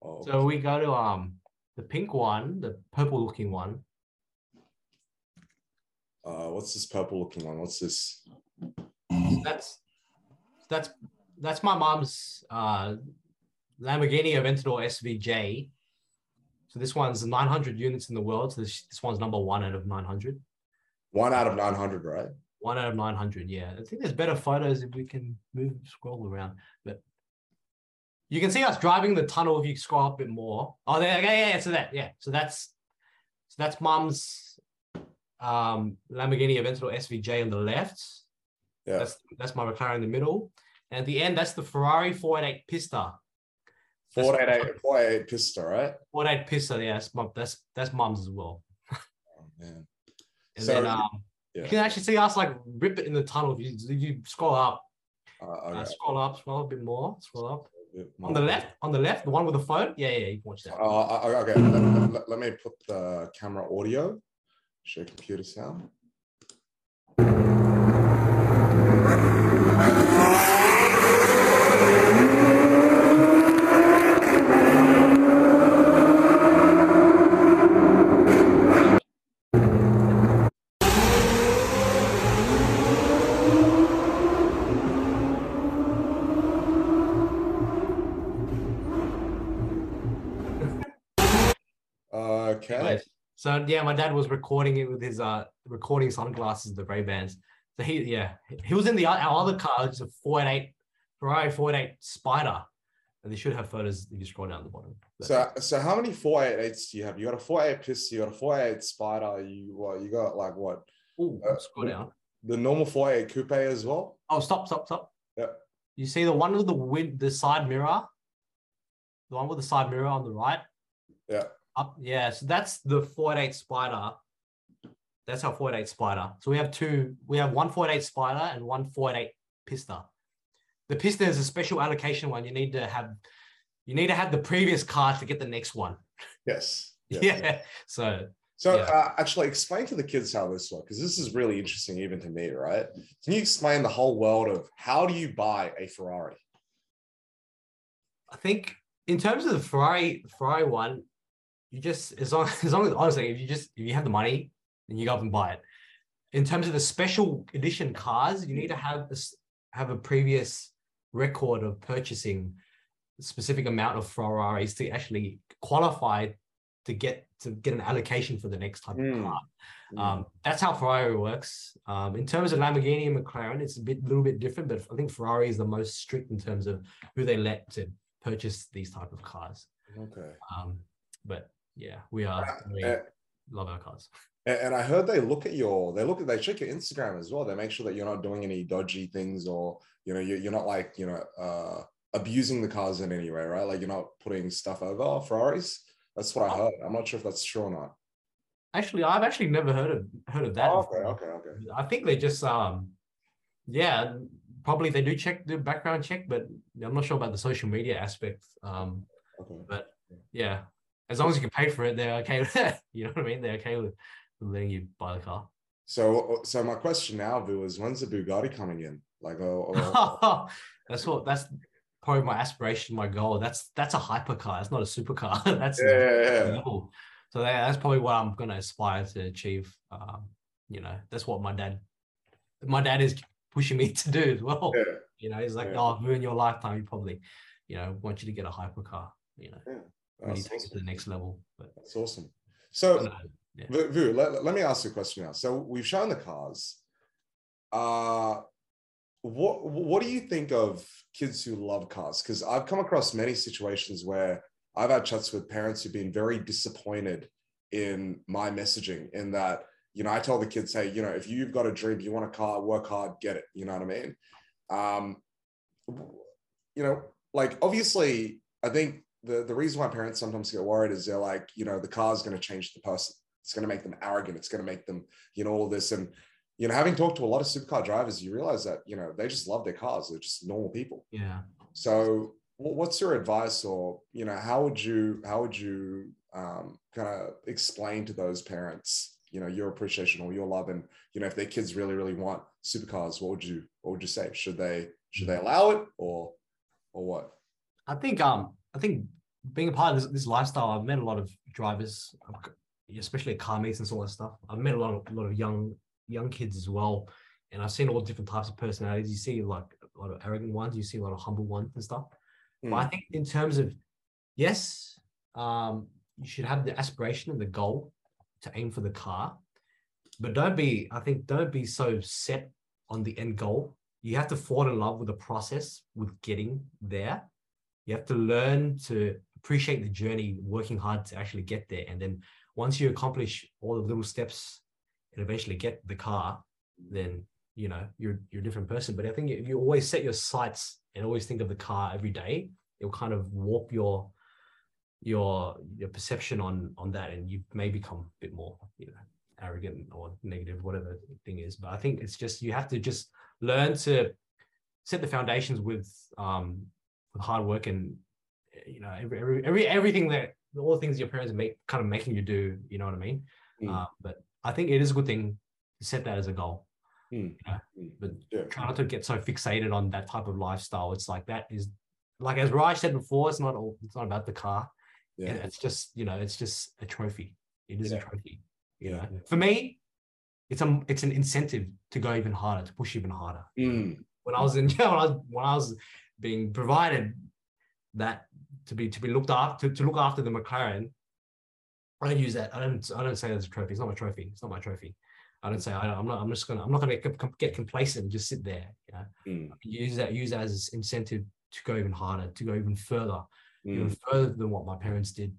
Oh, So we go to um the pink one, the purple looking one. uh, what's this purple looking one? What's this? That's that's that's my mom's uh Lamborghini Aventador SVJ. So this one's 900 units in the world. So this, this one's number one out of 900. One out of 900, right? One out of 900. Yeah. I think there's better photos if we can move, scroll around. But you can see us driving the tunnel if you scroll up a bit more. Oh, there, yeah, yeah, yeah. So that, yeah. So that's, so that's mom's um, Lamborghini Aventador SVJ on the left. Yeah. That's, that's my McLaren in the middle. And at the end, that's the Ferrari 488 Pista. That's- 488, 488 pista, right? 488 Pista, yeah. That's, that's, that's mom's as well. Oh, man. And So, then um, yeah. you can actually see us like rip it in the tunnel if you, if you scroll up. Uh, Uh, scroll up, scroll up a bit more, scroll up. On the left, on the left, the one with the phone. Yeah, yeah, you can watch that. Uh, uh, okay, let, let- let me put the camera audio, show computer sound. Okay. Anyways, So yeah, my dad was recording it with his uh recording sunglasses, the Ray Bans. So he yeah, he was in the our other car, it's a 488 Ferrari 488 Spider. And they should have photos if you scroll down the bottom. But- So, so how many 488s do you have? You got a 488 Pista, you got a 488 spider, you what? You got like what? Ooh, uh, scroll down. The normal 488 coupe as well. Oh, stop, stop, stop. Yep. You see the one with the win the side mirror? The one with the side mirror on the right? Yeah. Up, yeah. So that's the 488 Spider. That's our 488 Spider. So we have two, we have one 488 Spider and one 488 Pista. The Pista is a special allocation one. You need to have you need to have the previous car to get the next one. Yes. [laughs] Yeah. So So Yeah. uh, actually explain to the kids how this works because this is really interesting even to me, right? Can you explain the whole world of how do you buy a Ferrari? I think in terms of the Ferrari Ferrari one, you just as long [laughs] as long as honestly, if you just if you have the money, then you go up and buy it. In terms of the special edition cars, you need to have this have a previous record of purchasing a specific amount of Ferraris to actually qualify to get to get an allocation for the next type Hmm. of car. Um, that's how Ferrari works. Um, in terms of Lamborghini and McLaren, it's a bit little bit different, but I think Ferrari is the most strict in terms of who they let to purchase these type of cars. okay. Um, but yeah, we are we Uh, love our cars. [laughs] And, I heard they look at your, they look at, they check your Instagram as well. They make sure that you're not doing any dodgy things or, you know, you're, you're not like, you know, uh, abusing the cars in any way, right? Like you're not putting stuff over Ferraris. That's what I heard. I'm not sure if that's true or not. Actually, I've actually never heard of heard of that. Oh, okay, okay, okay. I think they just um, yeah, probably they do check the background check, but I'm not sure about the social media aspect. Um, Okay. but yeah, as long as you can pay for it, they're okay with it. [laughs] You know what I mean? They're okay with letting you buy the car. So, so my question now, Vu, is when's the Bugatti coming in? Like, oh, oh, [laughs] that's what that's probably my aspiration, my goal. That's that's a hypercar. It's not a supercar. [laughs] that's yeah, yeah, yeah. level. So that, that's probably what I'm gonna aspire to achieve. Um, you know, that's what my dad, my dad is pushing me to do as well. yeah. You know, he's like, Yeah. oh, in your lifetime, you probably, you know, want you to get a hypercar. You know, when you That's take it to awesome. the next level. But That's awesome. So. Yeah. Vu, Vu, let, let me ask you a question now. So we've shown the cars. Uh, what what do you think of kids who love cars? Because I've come across many situations where I've had chats with parents who've been very disappointed in my messaging. In that, you know, I tell the kids, hey, you know, if you've got a dream, you want a car, work hard, get it. You know what I mean? Um, you know, like obviously, I think the the reason why parents sometimes get worried is they're like, you know, the car's going to change the person. It's going to make them arrogant. It's going to make them, you know, all this. And you know, having talked to a lot of supercar drivers, you realize that you know they just love their cars. They're just normal people. yeah. So, what's your advice, or you know, how would you how would you um, kind of explain to those parents, you know, your appreciation or your love, and you know, if their kids really really want supercars, what would you what would you say? Should they should they allow it or or what? I think um I think being a part of this, this lifestyle, I've met a lot of drivers, especially at car meets and all that stuff. I've met a lot of a lot of young young kids as well, and I've seen all different types of personalities. You see like a lot of arrogant ones, you see a lot of humble ones and stuff. Mm. But I think in terms of yes, um, you should have the aspiration and the goal to aim for the car, but don't be. I think don't be so set on the end goal. You have to fall in love with the process with getting there. You have to learn to appreciate the journey, working hard to actually get there, and then once you accomplish all the little steps and eventually get the car, then you know you're you're a different person. But I think if you always set your sights and always think of the car every day, it'll kind of warp your your your perception on on that, and you may become a bit more you know arrogant or negative, whatever thing is. But I think it's just you have to just learn to set the foundations with um with hard work and you know every every, every everything that all the things your parents make kind of making you do. You know what I mean? Mm. Uh, but I think it is a good thing to set that as a goal. Mm. You know? mm. But yeah. try not to get so fixated on that type of lifestyle. It's like that is like as Raj said before, it's not all it's not about the car. Yeah. It's just, you know, it's just a trophy. It is yeah. a trophy. You know, for me, it's a it's an incentive to go even harder, to push even harder. Mm. When I was in, [laughs] when I was when I was being provided that to be to be looked after to, to look after the McLaren, I don't use that. I don't I don't say that's a trophy. It's not my trophy. It's not my trophy. I don't say I am not. I'm just gonna. I'm not gonna get, get complacent and just sit there. You know, mm. use that. Use that as incentive to go even harder, to go even further, mm. even further than what my parents did.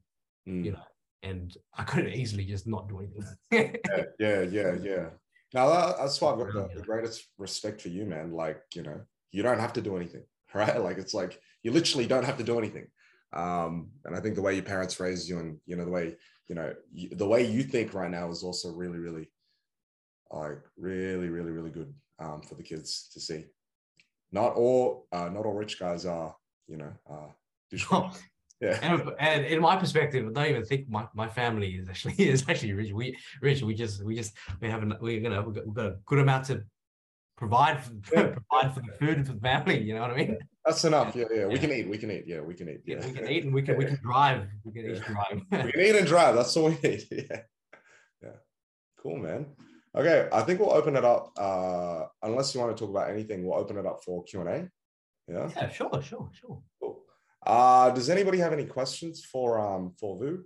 Mm. You know, and I could easily just not do anything. yeah, yeah, yeah, yeah. Now that, that's why I've got the, the greatest respect for you, man. Like you know, you don't have to do anything, [laughs] right? Like it's like you literally don't have to do anything. Um, and I think the way your parents raised you, and you know the way you know you, the way you think right now is also really, really, like really, really, really good um, for the kids to see. Not all, uh, not all rich guys are, you know, uh, [laughs] Yeah. And, and in my perspective, I don't even think my, my family is actually [laughs] is actually rich. We rich. We just we just we have we're gonna we've got, we've got a good amount to provide for, [laughs] yeah. provide for the food and for the family. You know what I mean? That's enough. Yeah, yeah. We can eat. We can eat. Yeah, we can eat. Yeah, we can eat and we [laughs] can we can drive. We can eat and drive. we can eat [laughs] and drive. That's all we need. [laughs] Yeah. Yeah. Cool, man. Okay, I think we'll open it up. Uh, unless you want to talk about anything, we'll open it up for Q and A. Yeah. Yeah. Sure. Sure. Sure. Cool. Uh, does anybody have any questions for um for Vu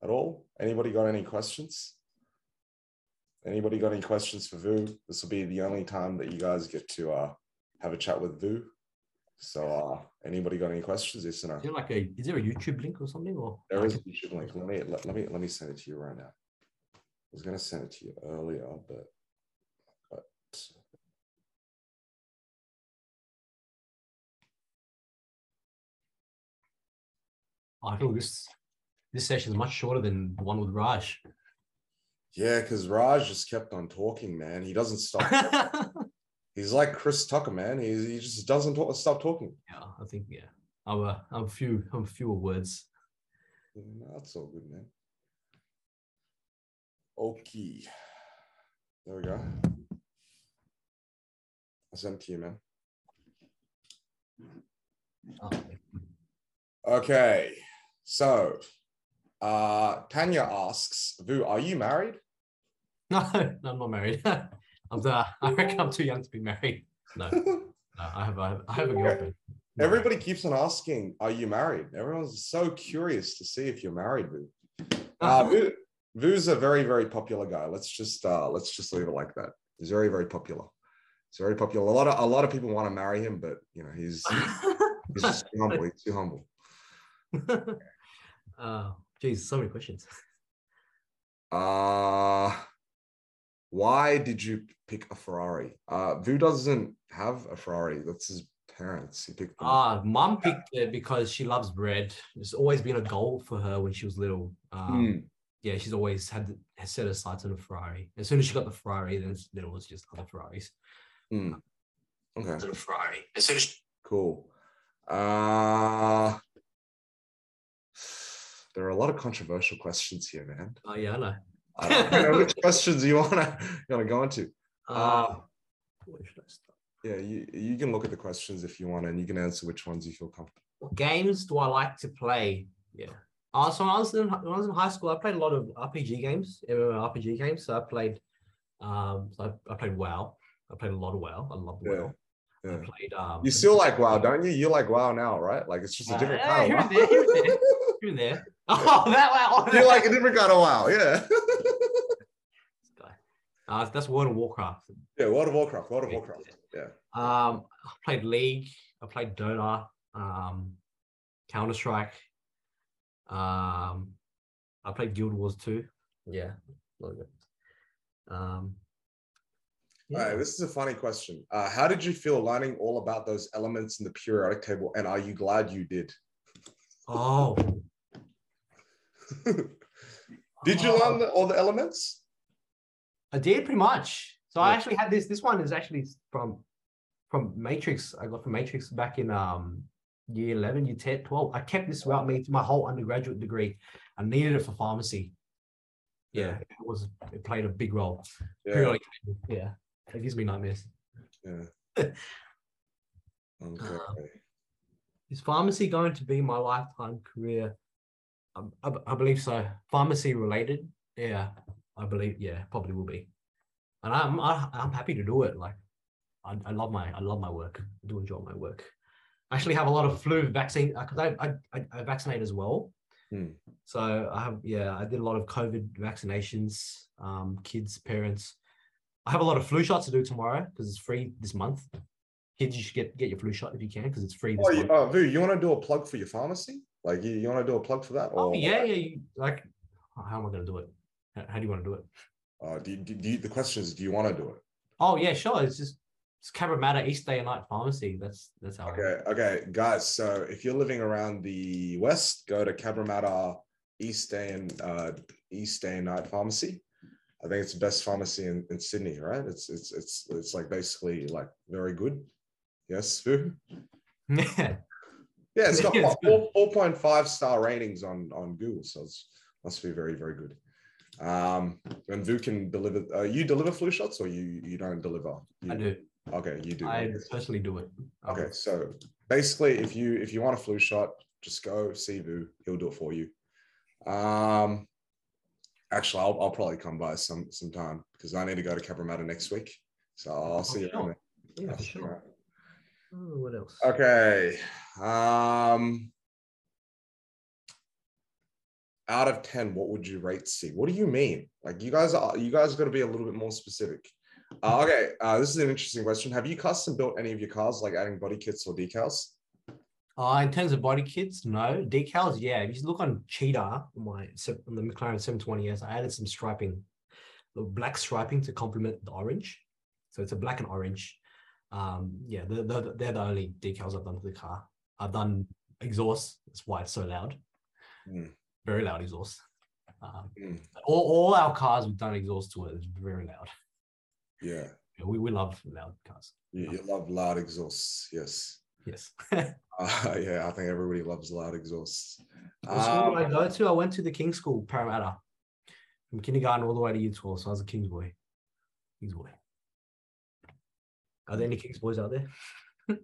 at all? Anybody got any questions? Anybody got any questions for Vu? This will be the only time that you guys get to uh have a chat with Vu. So uh anybody got any questions? No? Is there like a is there a YouTube link or something? Or there is a YouTube link. Let me let, let me let me send it to you right now. I was gonna send it to you earlier, but but I feel this this session is much shorter than the one with Raj. Yeah, because Raj just kept on talking, man. He doesn't stop. [laughs] He's like Chris Tucker, man. He, he just doesn't talk, stop talking. Yeah, I think yeah. I'm a, I'm a few I'm fewer words. No, that's all good, man. Okay. There we go. I sent to you, man. Okay. okay. So, uh, Tanya asks, Vu, are you married? No, [laughs] no I'm not married. [laughs] I'm the, [laughs] I reckon I'm too young to be married. No, no I have, I have, I have a girlfriend. No. Everybody keeps on asking, "Are you married?" Everyone's so curious to see if you're married, Vu. Uh, Vu Vu's a very, very popular guy. Let's just uh, let's just leave it like that. He's very, very popular. He's very popular. A lot of a lot of people want to marry him, but you know he's [laughs] he's just too humble. He's too humble. [laughs] Uh, geez, so many questions. Uh, why did you pick a Ferrari? Uh, Vu doesn't have a Ferrari. That's his parents. He picked. Ah, uh, mom picked it because she loves bread. It's always been a goal for her when she was little. Um, mm. Yeah, she's always had has set her sights on a Ferrari. As soon as she got the Ferrari, then, then it was just other Ferraris. Mm. Okay. Ferrari. As soon as cool. Uh there are a lot of controversial questions here, man. Oh yeah, I know. I don't [laughs] know which questions you wanna you wanna go into. Uh, uh, where should I start? Yeah, you, you can look at the questions if you want, and you can answer which ones you feel comfortable. What games do I like to play? Yeah. Uh, so when I was in when I was in high school, I played a lot of RPG games, RPG games. So I played, um, so I, I played WoW. I played a lot of WoW. I love Yeah. WoW. I Yeah. played. Um, You still like WoW, don't you? You like WoW now, right? Like it's just a Uh, different yeah, kind here of and there, here and WoW. here and there. [laughs] Oh, that WoW. you like a different kind of WoW, yeah. [laughs] Uh, that's World of Warcraft. yeah, World of Warcraft, World of Warcraft. Yeah. Um, I played League. I played Dota. Um, Counter Strike. Um, I played Guild Wars too. Yeah, a little bit. Um, All right, this is a funny question. Uh, how did you feel learning all about those elements in the periodic table, and are you glad you did? Oh, [laughs] did you Oh. learn the, all the elements? I did pretty much. So I actually had this. This one is actually from from Matrix. I got from Matrix back in um year 11, year 10, 12. I kept this throughout me to my whole undergraduate degree. I needed it for pharmacy. Yeah, it was it played a big role. Yeah. Yeah. It gives me nightmares. yeah. [laughs] Okay. Is pharmacy going to be my lifetime career? Um, I, I believe so. Pharmacy related, yeah, I believe, yeah, probably will be. And I'm I, I'm happy to do it. Like, I, I love my I love my work. I do enjoy my work. I actually have a lot of flu vaccine because I, I I I vaccinate as well. Hmm. So I have yeah I did a lot of COVID vaccinations. Um, kids, parents. I have a lot of flu shots to do tomorrow because it's free this month. Kids, you should get get your flu shot if you can because it's free this Oh, month. you, uh, Vu, you want to do a plug for your pharmacy? Like, you, you want to do a plug for that? Oh or- yeah, yeah. You, like, how am I going to do it? How, do you want to do it? Uh, do, do, do you, the question is, do you want to do it? Oh yeah, sure. It's just it's Cabramatta East Day and Night Pharmacy. That's that's how. I Okay, okay, guys. So if you're living around the west, go to Cabramatta East Day and uh, East Day and Night Pharmacy. I think it's the best pharmacy in, in Sydney, right? It's it's it's it's like basically like very good. Yes, Vu? Yeah. [laughs] Yeah, it's got four four point five star ratings on on Google, so it's must be very very good. Um, and Vu can deliver. Uh, you deliver flu shots, or you you don't deliver? You, I do. Okay, you do. I personally do it. Um, Okay, so basically, if you if you want a flu shot, just go see Vu. He'll do it for you. Um, actually, I'll, I'll probably come by some sometime because I need to go to Cabramatta next week. So I'll see you sure. Yeah, I'll for see you sure. Oh, what else? Okay. Um, out of ten, what would you rate C? What do you mean? Like you guys are you guys got to be a little bit more specific. Uh, okay, uh, this is an interesting question. Have you custom built any of your cars, like adding body kits or decals? Uh, in terms of body kits, no. Decals, yeah. If you look on Cheetah, my on the McLaren 720S, I added some striping, black striping to complement the orange. So it's a black and orange. Um, yeah, they're, they're, they're the only decals I've done to the car. I've done exhaust. That's why it's so loud. Mm. Very loud exhaust. Um, Mm. all, all our cars we've done exhaust to it. It's very loud. Yeah, Yeah, we, we love loud cars. you, you love loud exhausts. Yes. Yes. Uh, [laughs] [laughs] yeah, I think everybody loves loud exhausts. What school did I Um, go to? I went to the King's School, Parramatta, from kindergarten all the way to year 12. So I was a King's boy. King's boy. Are there any King's boys out there? [laughs]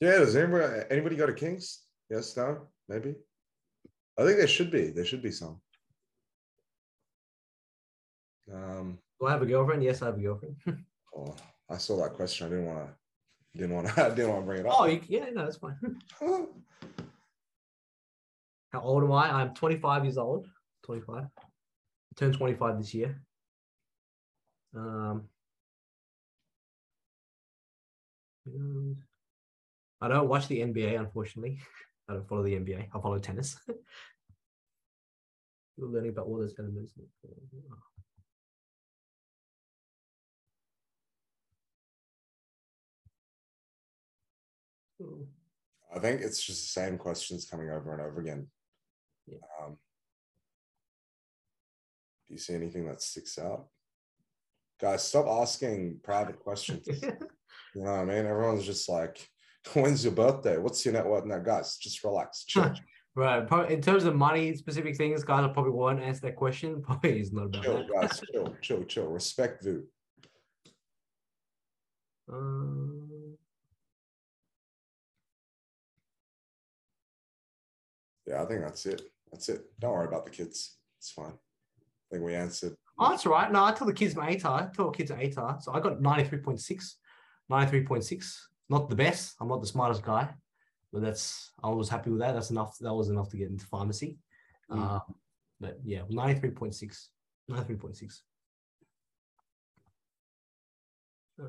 yeah, does anybody anybody go to Kings? Yes, no, maybe. I think there should be. There should be some. Um, Do I have a girlfriend? Yes, I have a girlfriend. [laughs] oh, I saw that question. I didn't want to. Didn't want to. I didn't want to bring it up. oh, you, yeah, no, that's fine. [laughs] How old am I? I'm 25 years old. 25. I turned 25 this year. Um, I don't watch the NBA, unfortunately. [laughs] I don't follow the NBA. I follow tennis. [laughs] You're learning about all those elements. Oh. I think it's just the same questions coming over and over again. Yeah. Um, do you see anything that sticks out? Guys, stop asking private questions. [laughs] you know what I mean? Everyone's just like, when's your birthday? What's your net worth? Now, guys, just relax. Chill, Right. Probably in terms of money, specific things, guys, I probably won't answer that question. [laughs] Probably is not about chill, that. guys. [laughs] Chill, chill, chill. Respect Vu. Um, Yeah, I think that's it. That's it. Don't worry about the kids. It's fine. I think we answered. Oh, that's right. No, I tell the kids my ATAR. I tell the kids ATAR. So I got 93.6. 93.6. Not the best. I'm not the smartest guy, but that's I was happy with that. That's enough. That was enough to get into pharmacy. Mm. Uh, but yeah, 93.6. 93.6. Uh,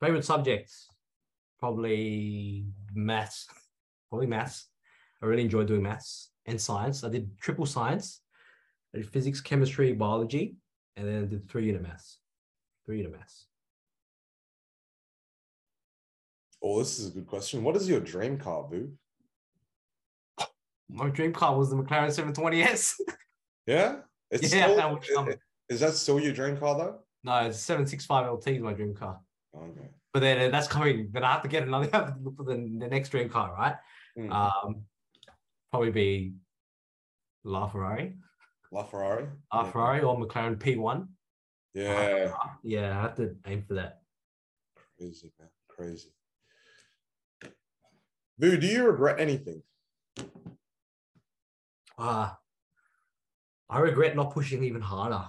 favorite subjects? Probably maths. [laughs] Probably maths. I really enjoy doing maths and science. I did triple science. I did physics, chemistry, biology, and then I did three unit maths. Three unit maths. Oh, this is a good question. What is your dream car, Vu? My dream car was the McLaren 720S. [laughs] Yeah? It's Yeah, still, that would come. [laughs] is that still your dream car though? no, it's 765 LT is my dream car. Okay. But then uh, that's coming. Then I have to get another. [laughs] I have to look for the, the next dream car, right? Mm. Um, probably be La Ferrari, LaFerrari? La yeah. Ferrari or McLaren P1. Yeah. Yeah, I have to aim for that. Crazy, man. Crazy. Vu, do you regret anything? Ah, I regret not pushing even harder.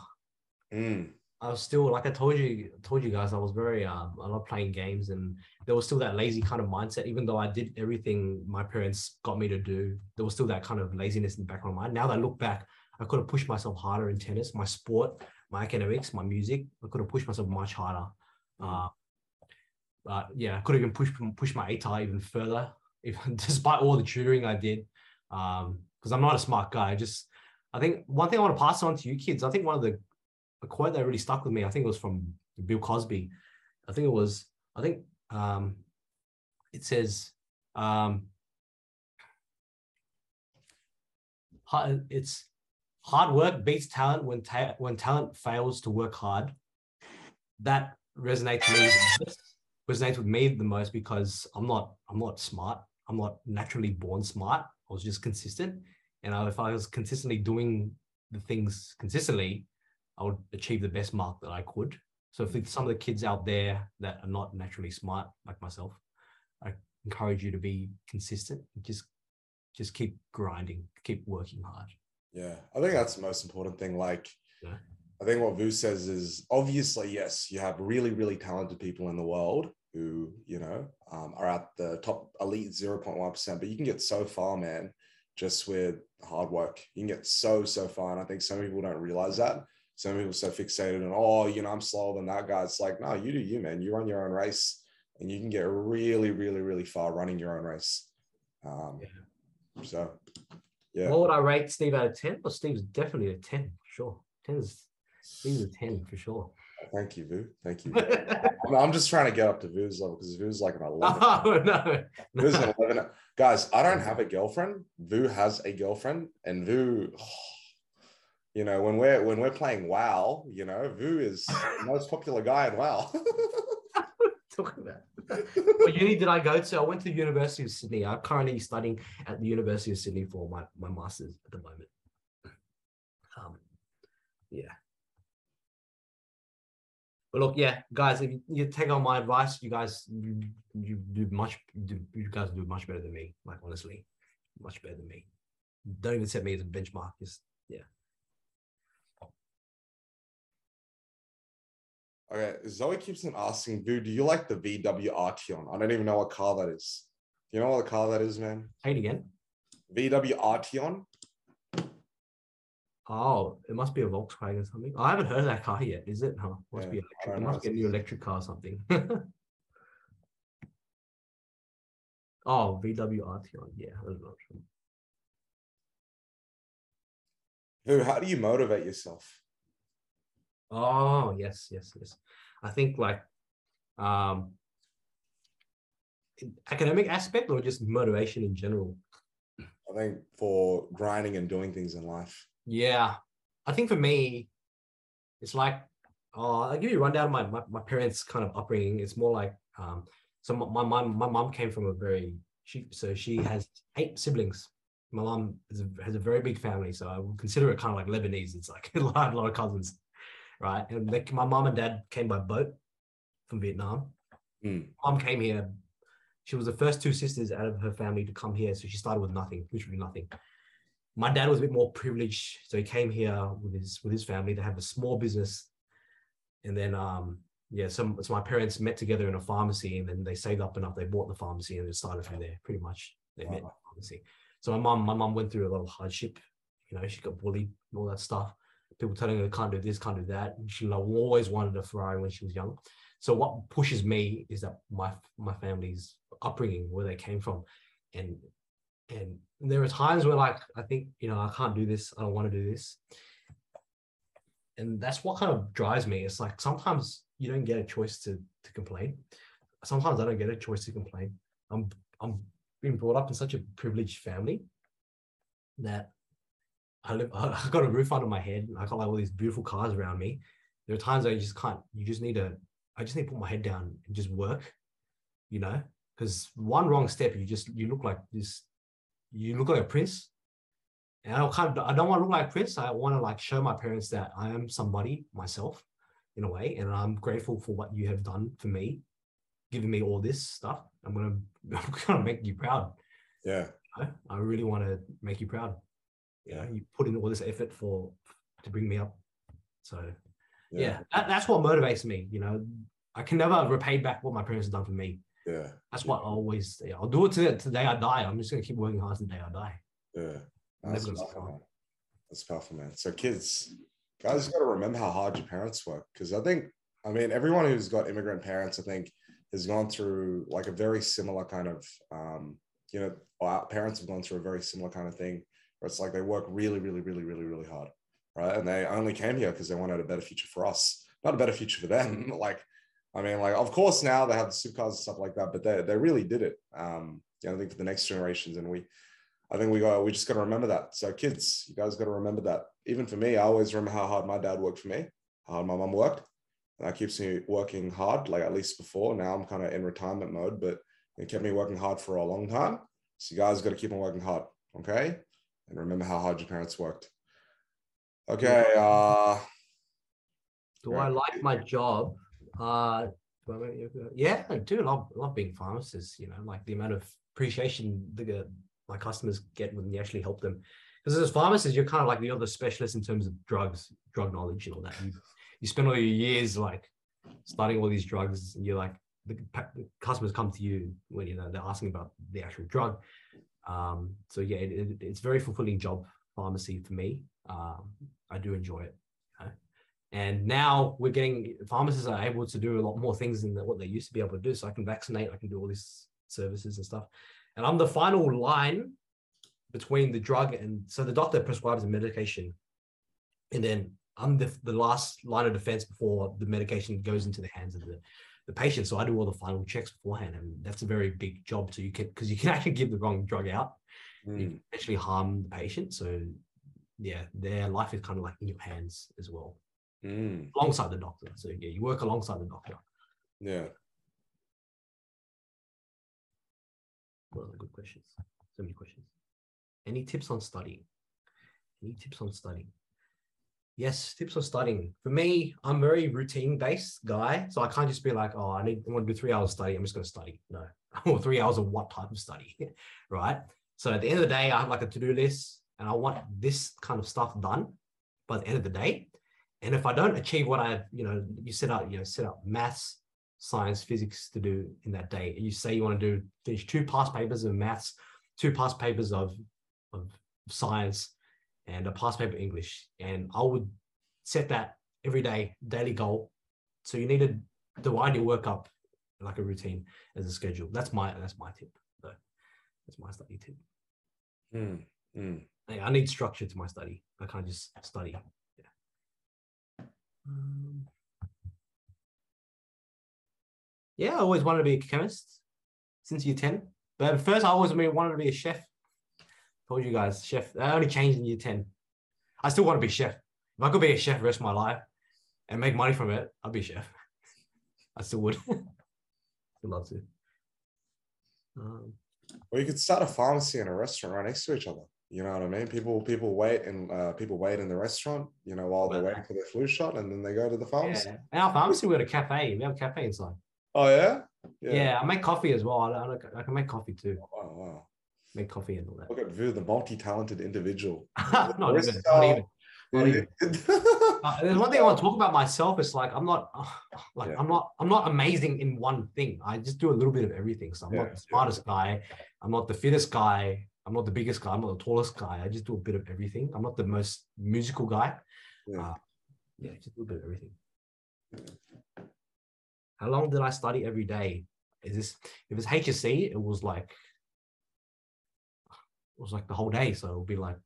Mm. I was still like I told you told you guys I was very um I love playing games and there was still that lazy kind of mindset even though I did everything my parents got me to do there was still that kind of laziness in the back of my mind now that I look back I could have pushed myself harder in tennis my sport my academics my music I could have pushed myself much harder uh, but yeah I could have even pushed pushed my ATAR even further even [laughs] despite all the tutoring I did um because I'm not a smart guy I just I think one thing I want to pass on to you kids I think one of the a quote that really stuck with me. I think it was from Bill Cosby. I think it was. I think um, it says um, it's hard work beats talent when ta- when talent fails to work hard. That resonates with me resonates with me the most because I'm not I'm not smart. I'm not naturally born smart. I was just consistent, and I, if I was consistently doing the things consistently, I would achieve the best mark that I could. So if some of the kids out there that are not naturally smart like myself, I encourage you to be consistent. Just just keep grinding, keep working hard. Yeah, I think that's the most important thing. Like, Yeah. I think what Vu says is obviously, yes, you have really, really talented people in the world who, you know, um, are at the top elite 0.1%, but you can get so far, man, just with hard work. You can get so, so far. And I think some people don't realize that. Some people are so fixated on, oh, you know, I'm slower than that guy. It's like, no, you do you, man. You run your own race and you can get really, really, really far running your own race. Um, So, yeah. What would I rate Steve out of 10? Well, Steve's definitely a 10, for sure. 10 is Steve's a 10 for sure. Thank you, Vu. Thank you. [laughs] I'm, just trying to get up to Vu's level because Vu's like an [laughs] 11. oh no. Vu's no. an 11. Guys, I don't have a girlfriend. Vu has a girlfriend, and Vu, [sighs] you know, when we're when we're playing WoW, you know, Vu is the [laughs] most popular guy in WoW. Talking about. what uni did I go to? I went to the University of Sydney. I'm currently studying at the University of Sydney for my, my master's at the moment. Um, yeah. But look, yeah, guys, if you, you take on my advice, you guys you, you do much do, you guys do much better than me, like honestly. Much better than me. Don't even set me as a benchmark. Just yeah. okay, Zoe keeps on asking, Vu, do you like the VW Arteon? I don't even know what car that is. Do you know what car that is, man? Say it again. VW Arteon? Oh, it must be a Volkswagen or something. I haven't heard of that car yet. Is it? Huh? Must Yeah, be electric. It must be a new electric car or something. [laughs] oh, VW Arteon. Yeah, I don't know. Vu, how do you motivate yourself? Oh, yes, yes, yes. I think like um academic aspect or just motivation in general. I think for grinding and doing things in life. Yeah. I think for me, it's like oh, I'll give you a rundown of my, my, my parents' kind of upbringing. It's more like um, so my, my mom my mom came from a very she so she has eight siblings. My mom is a, has a very big family, so I would consider it kind of like Lebanese. It's like [laughs] a lot, a lot of cousins, right? And they, my mom and dad came by boat from Vietnam. Hmm. Mom came here. She was the first two sisters out of her family to come here, so she started with nothing, literally nothing. My dad was a bit more privileged, so he came here with his with his family to have a small business, and then um yeah, so, so my parents met together in a pharmacy, and then they saved up enough, they bought the pharmacy, and it started from there. Pretty much, they wow. met the pharmacy. So my mom, my mom went through a lot of hardship. You know, she got bullied and all that stuff. People telling her can't do this, can't do that. And she like, always wanted a Ferrari when she was young. So what pushes me is that my my family's upbringing, where they came from, and and there are times where like I think you know I can't do this, I don't want to do this, and that's what kind of drives me. It's like sometimes you don't get a choice to to complain. Sometimes I don't get a choice to complain. I'm I'm being brought up in such a privileged family that I live. [laughs] I got a roof under my head. I got like all these beautiful cars around me. There are times I just can't. You just need to. I just need to put my head down and just work. You know, because one wrong step, you just you look like this. You look like a prince. And I kind of, I don't want to look like Prince. I want to like show my parents that I am somebody myself in a way. And I'm grateful for what you have done for me, giving me all this stuff. I'm gonna [laughs] I'm gonna make you proud. Yeah. I really want to make you proud. Yeah. You, know, you put in all this effort for to bring me up. So yeah, yeah that, that's what motivates me. You know, I can never repay back what my parents have done for me. Yeah. That's what I always yeah, I'll do it to the day I die. I'm just gonna keep working hard to the day I die. Yeah. That's powerful, That's powerful, man. So kids, guys got to remember how hard your parents work because I think, I mean, everyone who's got immigrant parents, I think, has gone through like a very similar kind of, um, you know, our parents have gone through a very similar kind of thing where it's like they work really, really, really, really, really hard, right? And they only came here because they wanted a better future for us, not a better future for them. [laughs] like, I mean, like, of course, now they have the supercars and stuff like that, but they, they really did it. Um, you know, I think for the next generations, and we, I think we got we just got to remember that. So kids, you guys got to remember that. Even for me, I always remember how hard my dad worked for me, how hard my mom worked. And that keeps me working hard, like at least before. Now I'm kind of in retirement mode, but it kept me working hard for a long time. So you guys got to keep on working hard, okay? And remember how hard your parents worked. Okay. Uh, do. I like my job? Uh, yeah, I do love love being pharmacists. You know, like the amount of appreciation the my customers get when you actually help them. Because as pharmacists, you're kind of like the other specialist in terms of drugs, drug knowledge, and all that. You, you spend all your years like studying all these drugs, and you're like the, the customers come to you when you know they're asking about the actual drug. Um, so yeah, it, it, it's very fulfilling job pharmacy for me. Um, I do enjoy it. And now we're getting pharmacists are able to do a lot more things than what they used to be able to do. So I can vaccinate, I can do all these services and stuff and I'm the final line between the drug and so the doctor prescribes a medication, and then I'm the, the last line of defense before the medication goes into the hands of the, the patient. So I do all the final checks beforehand, and that's a very big job. So you can because you can [laughs] actually give the wrong drug out, mm. you can actually harm the patient. So yeah, their life is kind of like in your hands as well, mm. alongside the doctor. So yeah, you work alongside the doctor. Yeah. Well, good questions. So many questions. Any tips on studying? Any tips on studying? Yes, tips on studying. For me, I'm very routine based guy. So I can't just be like, oh, I need I want to do three hours of study. I'm just going to study. No. [laughs] or three hours of what type of study? [laughs] right. So at the end of the day, I have like a to-do list and I want this kind of stuff done by the end of the day. And if I don't achieve what I have, you know, you set out, you know, set up maths, science, physics to do in that day. You say you want to do finish two past papers of maths, two past papers of, of science, and a past paper English. And I would set that every day, daily goal. So you need to divide your work up like a routine as a schedule. That's my that's my tip. So that's my study tip. Mm, mm. I need structure to my study. I can't just study. Yeah. Um, yeah, I always wanted to be a chemist since year 10. But first, I always wanted to be a chef. Told you guys, chef. I only changed in year 10. I still want to be a chef. If I could be a chef the rest of my life and make money from it, I'd be a chef. [laughs] I still would. [laughs] I'd love to. Um, well, you could start a pharmacy and a restaurant right next to each other. You know what I mean? People people wait and uh, people wait in the restaurant, you know, while they're waiting for their flu shot, and then they go to the pharmacy. Yeah. Our pharmacy we got a cafe. We have a cafe inside. Oh yeah? yeah? Yeah, I make coffee as well. I, I, I can make coffee too. Oh, wow, wow. make coffee and all that. Look at Vu, the multi-talented individual. [laughs] not, even, not even. Not even. [laughs] Uh, there's one thing I want to talk about myself. It's like I'm not, [laughs] like Yeah. I'm not, I'm not amazing in one thing. I just do a little bit of everything. So I'm Yeah, not the smartest guy. I'm not the fittest guy. I'm not the biggest guy. I'm not the tallest guy. I just do a bit of everything. I'm not the most musical guy. Yeah. Uh, yeah, just a little bit of everything. How long did I study every day? Is this if it's HSC? It was like it was like the whole day. So it would be like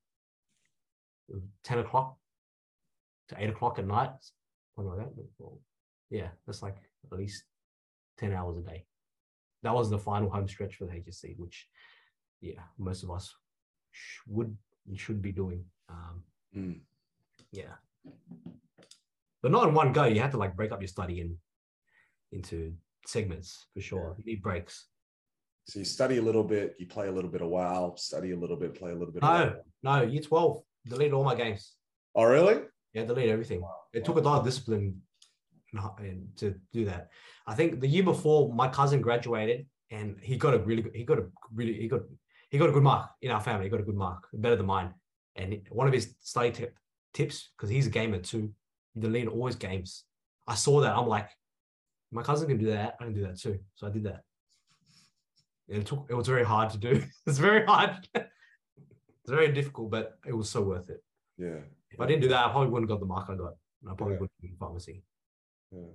ten o'clock to eight o'clock at night, something like that. Well, yeah, that's like at least ten hours a day. That was the final home stretch for the HSC, which yeah, most of us sh- would and should be doing. Um, Mm. yeah. But not in one go. You have to like break up your study in into segments for sure. You need breaks. So you study a little bit, you play a little bit a while, study a little bit, play a little bit. No, no, year 12, deleted all my games. Oh, really? Yeah, delete everything. It took a lot of discipline and h- and to do that. I think the year before my cousin graduated and he got a really good, he got a really, he got, he got a good mark in our family. He got a good mark, better than mine. And one of his study tip, tips, because he's a gamer too, he deleted all his games. I saw that. I'm like, my cousin can do that. I can do that too. So I did that. And it took, it was very hard to do. [laughs] it's very hard. [laughs] it's very difficult, but it was so worth it. Yeah. If I didn't do that, I probably wouldn't have got the mark I got. And I probably Yeah. wouldn't be in pharmacy. yeah.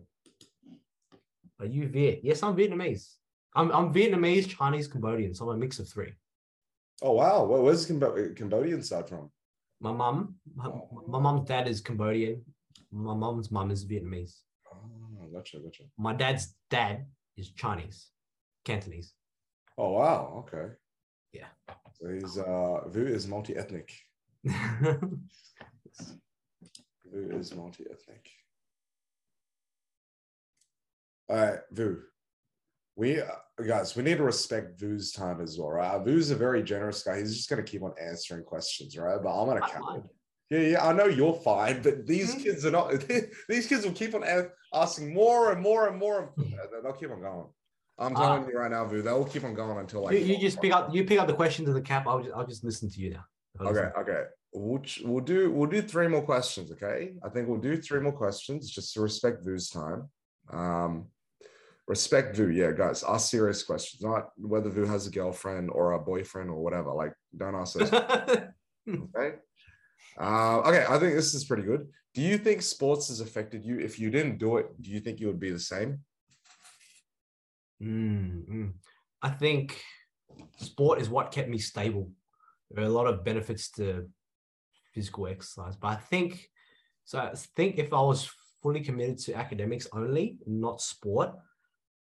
Are you Viet? Yes, I'm Vietnamese. I'm, I'm Vietnamese, Chinese, Cambodian. So I'm a mix of three. Oh wow. Well, where's the Cambodian side from? My mum, my, Oh. my mum's dad is Cambodian. My mum's mum is Vietnamese. Oh, gotcha, gotcha. My dad's dad is Chinese, Cantonese. Oh wow. Okay. Yeah. So he's uh Vu is multi-ethnic. [laughs] Vu is multi-ethnic. All right, Vu. We uh, guys, we need to respect Vu's time as well, right? Vu's a very generous guy. He's just gonna keep on answering questions, right? But I'm gonna I count. mind. Yeah, yeah, I know you're fine, but these Mhm. kids are not. [laughs] these kids will keep on asking more and more and more. Uh, They'll keep on going. I'm Ah. telling you right now, Vu. They'll keep on going until like. you, you just pick up you pick up the questions in the cap. I'll just I'll just listen to you now. I'll Okay, listen. okay. We'll, we'll do we'll do three more questions. Okay, I think we'll do three more questions just to respect Vu's time. Um, respect Vu, yeah, guys. Ask serious questions, not whether Vu has a girlfriend or a boyfriend or whatever. Like, don't ask those. [laughs] okay. Uh, okay, I think this is pretty good. Do you think sports has affected you? If you didn't do it, do you think you would be the same? Mm, mm. I think sport is what kept me stable. There are a lot of benefits to physical exercise, but I think so. I think if I was fully committed to academics only, not sport,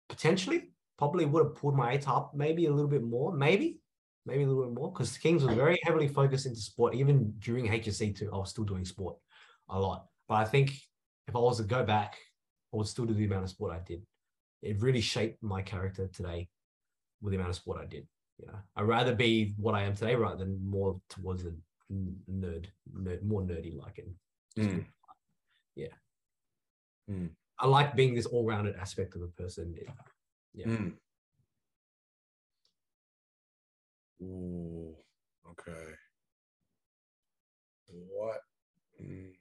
potentially probably would have pulled my ATAR up maybe a little bit more, maybe, maybe a little bit more, because Kings was very heavily focused into sport. Even during HSC too, I was still doing sport a lot. But I think if I was to go back, I would still do the amount of sport I did it really shaped my character today with the amount of sport I did. You know, I'd rather be what I am today rather than more towards the nerd, nerd more nerdy like it. Mm. Yeah. Mm. I like being this all-rounded aspect of a person. Yeah. Mm. Ooh, okay. What? Mm.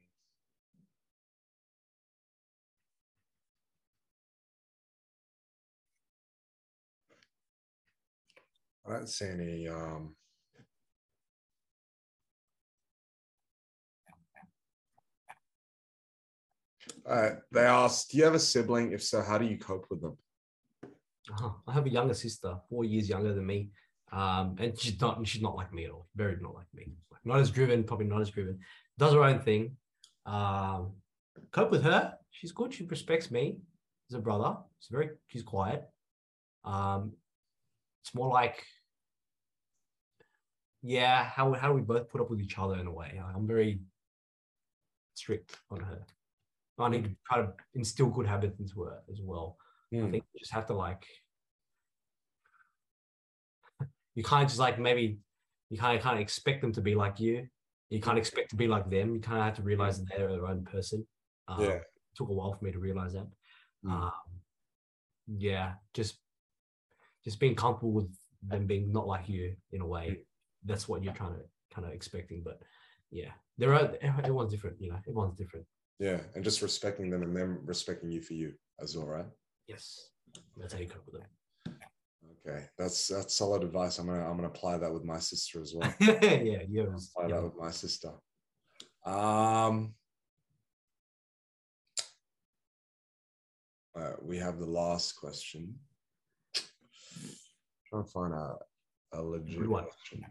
I don't see any. Um, uh, they asked, "Do you have a sibling? If so, how do you cope with them?" Uh-huh. I have a younger sister, four years younger than me. Um, and she's not she's not like me at all. Very not like me. Not as driven, probably not as driven. Does her own thing. Um, cope with her. She's good. She respects me as a brother. She's very she's quiet. Um, it's more like yeah, how how do we both put up with each other in a way? I'm very strict on her. I need to try to instill good habits into her as well. I Mm. think you just have to like [laughs] you can't just like maybe you kind of can't expect them to be like you. You can't expect to be like them. You kind of have to realize that they're their own person. Um, Yeah. it took a while for me to realize that. Mm. Um, yeah, just just being comfortable with them being not like you in a way. That's what you're trying to kind of expecting. But yeah, there are everyone's different. You know, everyone's different. Yeah, and just respecting them and them respecting you for you as well, right? Yes, that's how you cope with it. Okay, that's that's solid advice. I'm gonna I'm gonna apply that with my sister as well. [laughs] yeah, yeah, apply yeah. that with my sister. Um, uh, we have the last question. I'm Trying to find a a legit Good one. question.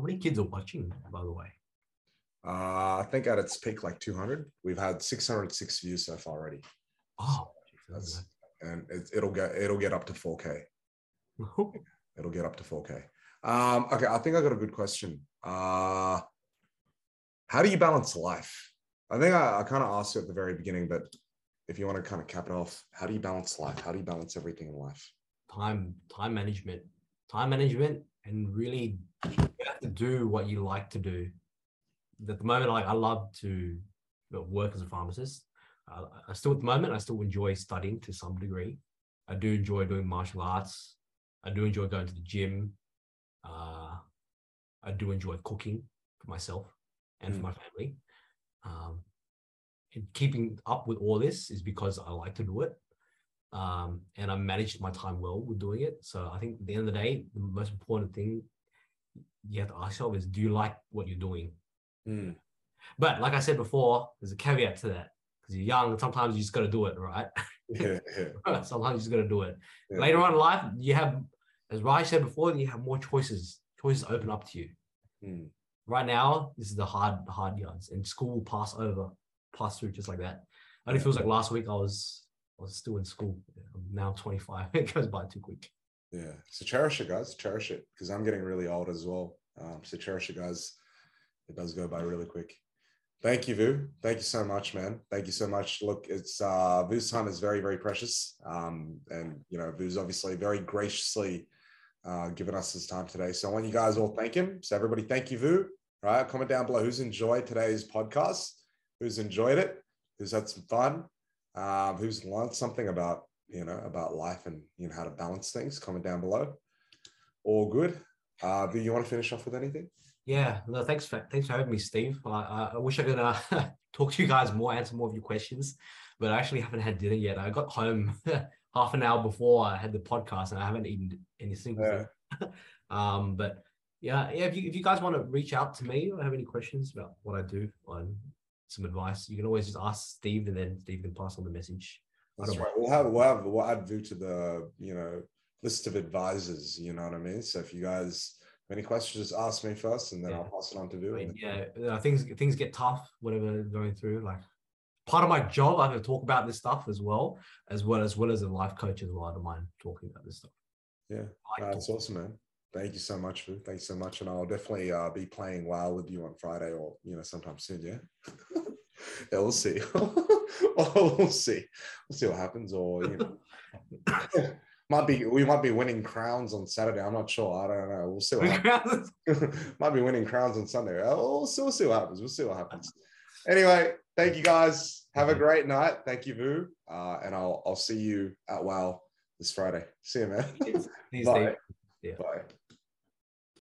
How many kids are watching, by the way? Uh, I think at its peak, like 200. We've had 606 views so far already, Oh, That's- and it, it'll get it'll get up to 4K. [laughs] It'll get up to 4K. Um, okay, I think I got a good question. Uh, how do you balance life? I think I, I kind of asked you at the very beginning, but if you want to kind of cap it off, how do you balance life? How do you balance everything in life? time time management time management and really to do what you like to do. At the moment like i love to work as a pharmacist. Uh, i still at the moment i still enjoy studying to some degree. I do enjoy doing martial arts. I do enjoy going to the gym. Uh, i do enjoy cooking for myself and for Mm. my family. Um, and keeping up with all this is because i like to do it. Um, and I managed my time well with doing it. So I think at the end of the day, the most important thing you have to ask yourself is, do you like what you're doing? Hmm. But like I said before, there's a caveat to that because you're young. Sometimes you just got to do it, right? Yeah, [laughs] yeah, sometimes you just got to do it. yeah. Later on in life, you have, as Raj said before, you have more choices. Choices open up to you. Hmm. Right now, this is the hard, hard yards, and school will pass over, pass through just like that. Only feels like last week I was, I was still in school. I'm now 25. [laughs] It goes by too quick. Yeah. So cherish it, guys. Cherish it because I'm getting really old as well. Um, so cherish it, guys. It does go by really quick. Thank you, Vu. Thank you so much, man. Thank you so much. Look, it's uh, Vu's time is very, very precious. Um, and you know, Vu's obviously very graciously uh, given us his time today. So I want you guys all thank him. So everybody, thank you, Vu. Right? Comment down below who's enjoyed today's podcast, who's enjoyed it, who's had some fun, um, who's learned something about you know about life and you know how to balance things. Comment down below. All good. Uh, do you want to finish off with anything? Yeah, no, thanks for thanks for having me, Steve. I, I, wish I could uh, [laughs] talk to you guys more, answer more of your questions, but I actually haven't had dinner yet. I got home [laughs] half an hour before I had the podcast, and I haven't eaten any single Yeah. thing. [laughs] um, but yeah, yeah. If you if you guys want to reach out to me or have any questions about what I do or some advice, you can always just ask Steve, and then Steve can pass on the message. I That's right. We'll have we'll have we'll add Vu to the you know list of advisors. You know what I mean. So if you guys have any questions, just ask me first, and then Yeah. I'll pass it on to I Vu. mean, and yeah, uh, things things get tough, whatever going through. Like part of my job, I have to talk about this stuff as well, as well as well as a life coach as well. I don't mind talking about this stuff. Yeah, I like that's awesome, man. Thank you so much, Vu. Thank you so much, and I'll definitely uh, be playing WoW with you on Friday or you know sometime soon. Yeah. [laughs] yeah, we'll see. [laughs] well, [laughs] we'll see. We'll see what happens, or you know, [laughs] might be we might be winning crowns on Saturday. I'm not sure. I don't know. We'll see what happens. [laughs] Might be winning crowns on Sunday. Uh, We'll see, we'll see what happens. We'll see what happens. Anyway, thank you guys. Have a great night. Thank you, Vu. Uh, and I'll I'll see you at WoW this Friday. See you, man. Bye. Yeah. Bye.